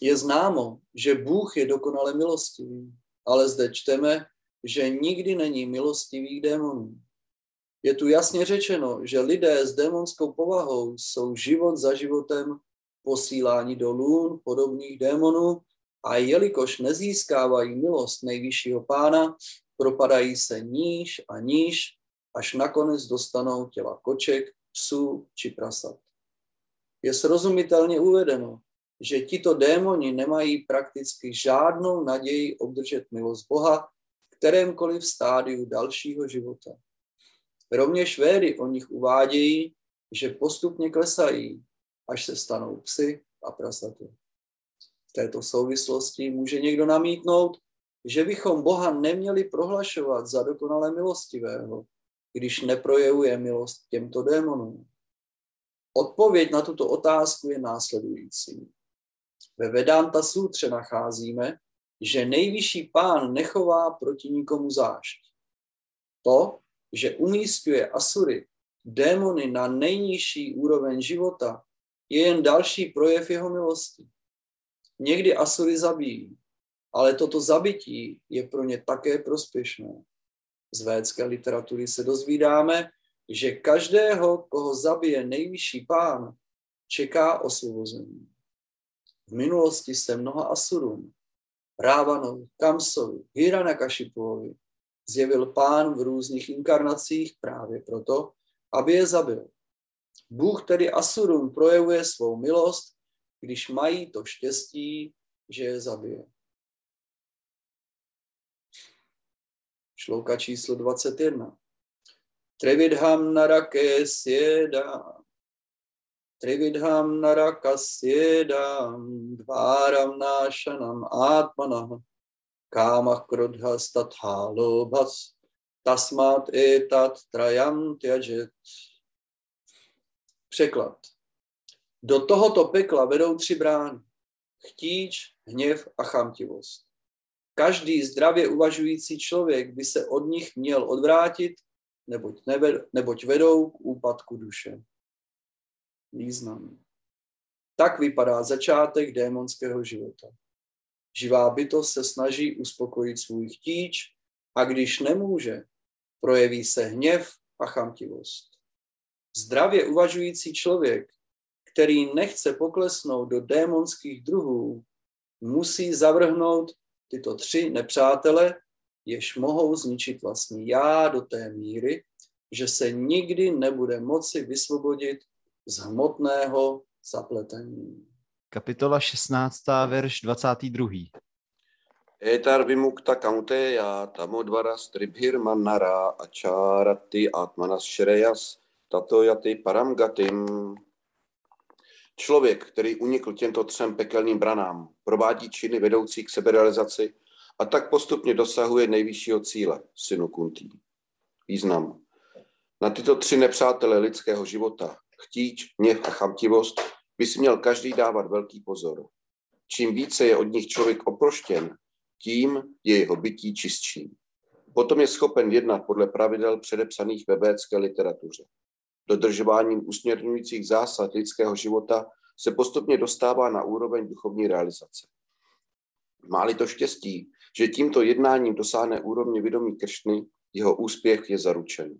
Je známo, že Bůh je dokonale milostivý, ale zde čteme, že nikdy není milostivý démonů. Je tu jasně řečeno, že lidé s démonskou povahou jsou život za životem posíláni do lůn podobných démonů a jelikož nezískávají milost nejvyššího pána, propadají se níž a níž, až nakonec dostanou těla koček, psů či prasat je srozumitelně uvedeno, že tito démoni nemají prakticky žádnou naději obdržet milost Boha v kterémkoliv stádiu dalšího života. Rovněž védy o nich uvádějí, že postupně klesají, až se stanou psy a prasaty. V této souvislosti může někdo namítnout, že bychom Boha neměli prohlašovat za dokonale milostivého, když neprojevuje milost těmto démonům. Odpověď na tuto otázku je následující. Ve Vedanta sutře nacházíme, že nejvyšší pán nechová proti nikomu zášť. To, že umístuje Asury, démony na nejnižší úroveň života, je jen další projev jeho milosti. Někdy Asury zabíjí, ale toto zabití je pro ně také prospěšné. Z védské literatury se dozvídáme, že každého, koho zabije nejvyšší pán, čeká osvobození. V minulosti se mnoha Asurům, Rávanovi, Kamsovi, Hiranakashipuovi zjevil pán v různých inkarnacích právě proto, aby je zabil. Bůh tedy Asurům projevuje svou milost, když mají to štěstí, že je zabije. Šlouka číslo 21. Trividham narake sjeda, Trividham naraka sjedam, dváram nášanam atmanah, kámach krodha statha lobhas, tasmat etat trajam tyajet. Překlad. Do tohoto pekla vedou tři brány. Chtíč, hněv a chamtivost. Každý zdravě uvažující člověk by se od nich měl odvrátit, neboť, neved, neboť vedou k úpadku duše. Význam. Tak vypadá začátek démonského života. Živá bytost se snaží uspokojit svůj chtíč a když nemůže, projeví se hněv a chamtivost. Zdravě uvažující člověk, který nechce poklesnout do démonských druhů, musí zavrhnout tyto tři nepřátele, jež mohou zničit vlastní já do té míry, že se nikdy nebude moci vysvobodit z hmotného zapletení. Kapitola 16, verš 22. Etar vimukta kaunteya tamodvara stribhir manara acharati atmanas shreyas tatojati paramgatim. Člověk, který unikl těmto třem pekelným branám, provádí činy vedoucí k seberealizaci a tak postupně dosahuje nejvyššího cíle, synu Kuntý. Význam. Na tyto tři nepřátele lidského života, chtíč, hněv a chamtivost, by si měl každý dávat velký pozor. Čím více je od nich člověk oproštěn, tím je jeho bytí čistší. Potom je schopen jednat podle pravidel předepsaných ve védské literatuře. Dodržováním usměrňujících zásad lidského života se postupně dostává na úroveň duchovní realizace. Máli to štěstí, že tímto jednáním dosáhne úrovně vědomí Kršny, jeho úspěch je zaručen.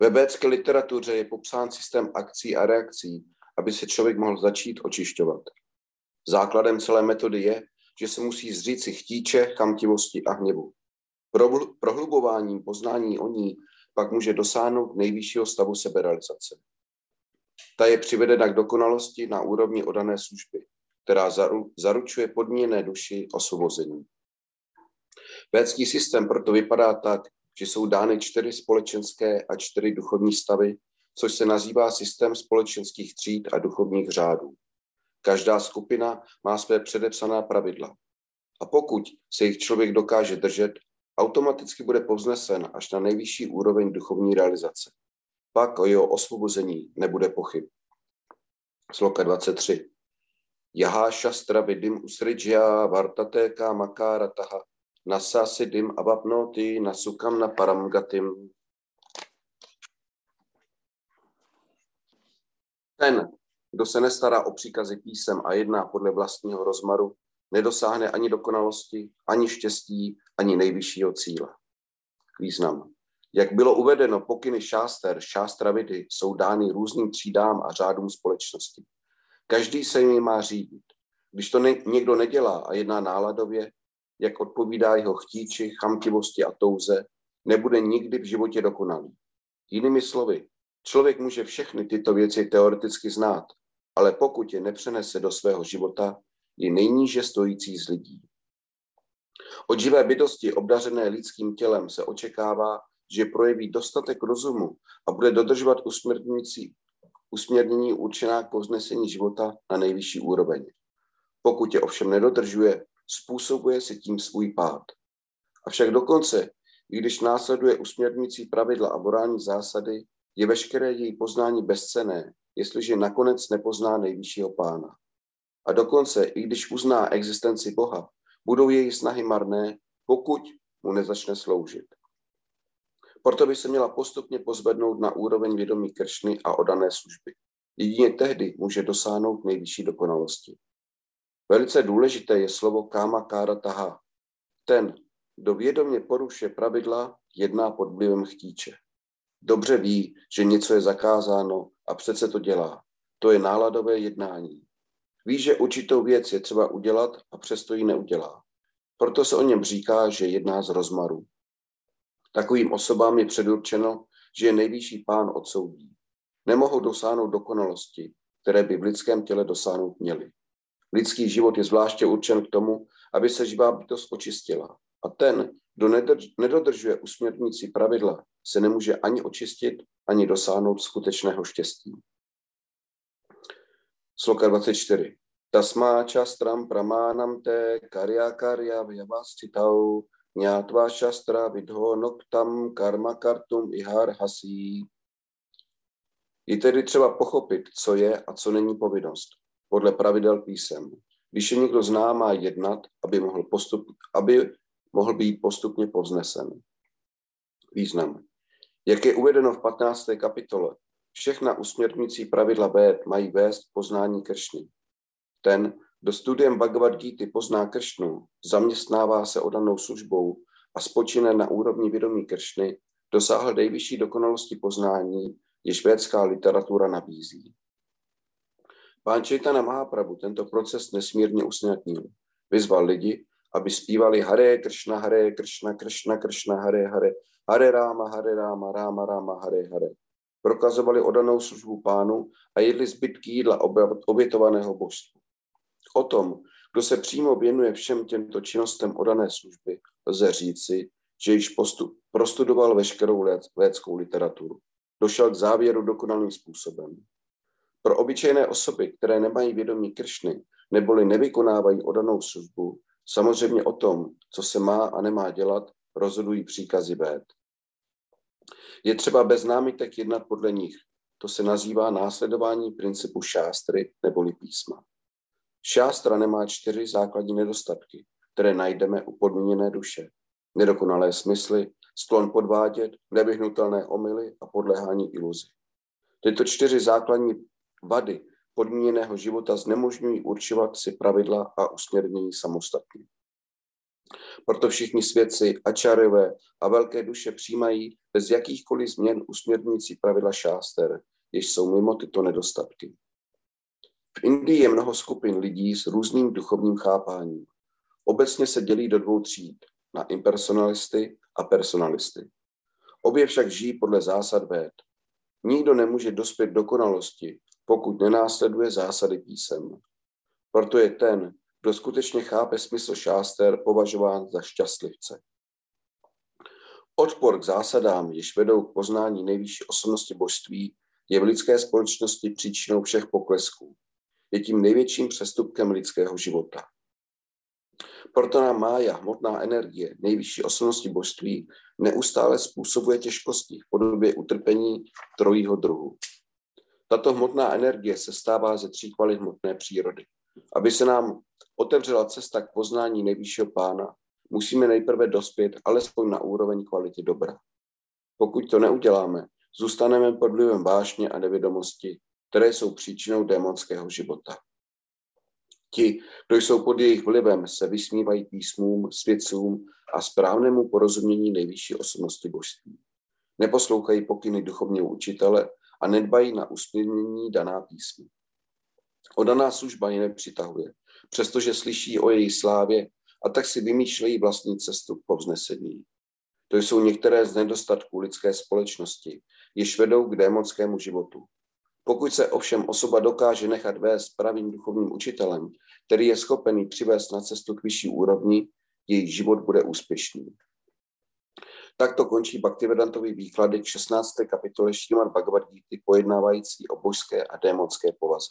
Ve védské literatuře je popsán systém akcí a reakcí, aby se člověk mohl začít očišťovat. Základem celé metody je, že se musí zříci chtíče, chamtivosti a hněvu. Prohlubováním poznání o ní pak může dosáhnout nejvyššího stavu seberealizace. Ta je přivedena k dokonalosti na úrovni odané služby, která zaručuje podmíněné duši osvobození. Védský systém proto vypadá tak, že jsou dány čtyři společenské a čtyři duchovní stavy, což se nazývá systém společenských tříd a duchovních řádů. Každá skupina má své předepsaná pravidla. A pokud se jich člověk dokáže držet, automaticky bude povznesen až na nejvyšší úroveň duchovní realizace. Pak o jeho osvobození nebude pochyb. Sloka 23. Jahá šastra vidim usridžya vartatéka makárataha nasasidim abapnoti nasukam na paramgatim. Ten, kdo se nestará o příkazy písem a jedná podle vlastního rozmaru, nedosáhne ani dokonalosti, ani štěstí, ani nejvyššího cíle. Význam. Jak bylo uvedeno, pokyny šáster, šástravidy jsou dány různým třídám a řádům společnosti. Každý se jimi má řídit. Když to ne, někdo nedělá a jedná náladově, jak odpovídá jeho chtíči, chamtivosti a touze, nebude nikdy v životě dokonalý. Jinými slovy, člověk může všechny tyto věci teoreticky znát, ale pokud je nepřenese do svého života, je nejníže stojící z lidí. Od živé bytosti obdařené lidským tělem se očekává, že projeví dostatek rozumu a bude dodržovat usměrňující usměrnění určená k povznesení života na nejvyšší úroveň. Pokud je ovšem nedodržuje, způsobuje si tím svůj pád. Avšak dokonce, i když následuje usměrňující pravidla a morální zásady, je veškeré její poznání bezcené, jestliže nakonec nepozná nejvyššího pána. A dokonce, i když uzná existenci Boha, budou její snahy marné, pokud mu nezačne sloužit. Proto by se měla postupně pozvednout na úroveň vědomí Kršny a odané služby. Jedině tehdy může dosáhnout nejvyšší dokonalosti. Velice důležité je slovo káma kára taha. Ten, kdo vědomě porušuje pravidla, jedná pod vlivem chtíče. Dobře ví, že něco je zakázáno a přece to dělá. To je náladové jednání. Ví, že určitou věc je třeba udělat a přesto ji neudělá. Proto se o něm říká, že jedná z rozmaru. Takovým osobám je předurčeno, že je nejvyšší pán odsoudí. Nemohou dosáhnout dokonalosti, které by v lidském těle dosáhnout měli. Lidský život je zvláště určen k tomu, aby se živá bytost očistila. A ten, kdo nedodržuje usměrnící pravidla, se nemůže ani očistit, ani dosáhnout skutečného štěstí. Sloka 24. Tasmá častram pramánam te karya karya vyavastitau Nyátva šastra vidho noktam karma kartum ihar hasí. Je tedy třeba pochopit, co je a co není povinnost, podle pravidel písem. Když je někdo zná, má jednat, aby mohl, postup, aby mohl být postupně povznesen. Význam. Jak je uvedeno v 15. kapitole, všechna usměrňující pravidla véd mají vést poznání Kršny. Ten, kdo studiem Bhagavad Gita pozná Kršnu, zaměstnává se odanou službou a spočine na úrovni vědomí Kršny, dosáhl nejvyšší dokonalosti poznání, jež vědská literatura nabízí. Pán Čejtana Mahaprabhu tento proces nesmírně usnadnil. Vyzval lidi, aby zpívali Hare Kršna, Hare Kršna, Kršna, Kršna, Hare Hare, Hare Ráma, Hare Ráma, Ráma Ráma, Hare Hare. Prokazovali odanou službu pánu a jedli zbytky jídla obětovaného božstvu. O tom, kdo se přímo věnuje všem těmto činnostem odané služby, lze říci, že již postup, prostudoval veškerou védskou literaturu. Došel k závěru dokonalým způsobem. Pro obyčejné osoby, které nemají vědomí Kršny, neboli nevykonávají odanou službu, samozřejmě o tom, co se má a nemá dělat, rozhodují příkazy véd. Je třeba bez námitek jednat podle nich. To se nazývá následování principu šástry neboli písma. Šástra nemá čtyři základní nedostatky, které najdeme u podmíněné duše. Nedokonalé smysly, sklon podvádět, nevyhnutelné omily a podléhání iluzi. Tyto čtyři základní vady podmíněného života znemožňují určovat si pravidla a usměrnění samostatně. Proto všichni svědci, ačarové a velké duše přijímají bez jakýchkoliv změn usměrňující pravidla šáster, jež jsou mimo tyto nedostatky. V Indii je mnoho skupin lidí s různým duchovním chápáním. Obecně se dělí do dvou tříd, na impersonalisty a personalisty. Obě však žijí podle zásad véd. Nikdo nemůže dospět dokonalosti, pokud nenásleduje zásady písem. Proto je ten, kdo skutečně chápe smysl šáster, považován za šťastlivce. Odpor k zásadám, jež vedou k poznání nejvyšší osobnosti božství, je v lidské společnosti příčinou všech poklesků je tím největším přestupkem lidského života. Proto nám mája, hmotná energie, nejvyšší osobnosti božství, neustále způsobuje těžkosti v podobě utrpení trojího druhu. Tato hmotná energie se stává ze tří kvalit hmotné přírody. Aby se nám otevřela cesta k poznání nejvyššího pána, musíme nejprve dospět alespoň na úroveň kvality dobra. Pokud to neuděláme, zůstaneme pod vlivem vášně a nevědomosti které jsou příčinou démonského života. Ti, kdo jsou pod jejich vlivem, se vysmívají písmům, svědcům a správnému porozumění nejvyšší osobnosti božství. Neposlouchají pokyny duchovního učitele a nedbají na usměrnění daná písmu. Odaná služba je nepřitahuje, přestože slyší o její slávě a tak si vymýšlejí vlastní cestu k povznesení. To jsou některé z nedostatků lidské společnosti, jež vedou k démonskému životu. Pokud se ovšem osoba dokáže nechat vést pravým duchovním učitelem, který je schopený přivést na cestu k vyšší úrovni, její život bude úspěšný. Takto končí Bhaktivedantový výklady k 16. kapitole Šíman Bhagavad Gita pojednávající o božské a démonské povaze.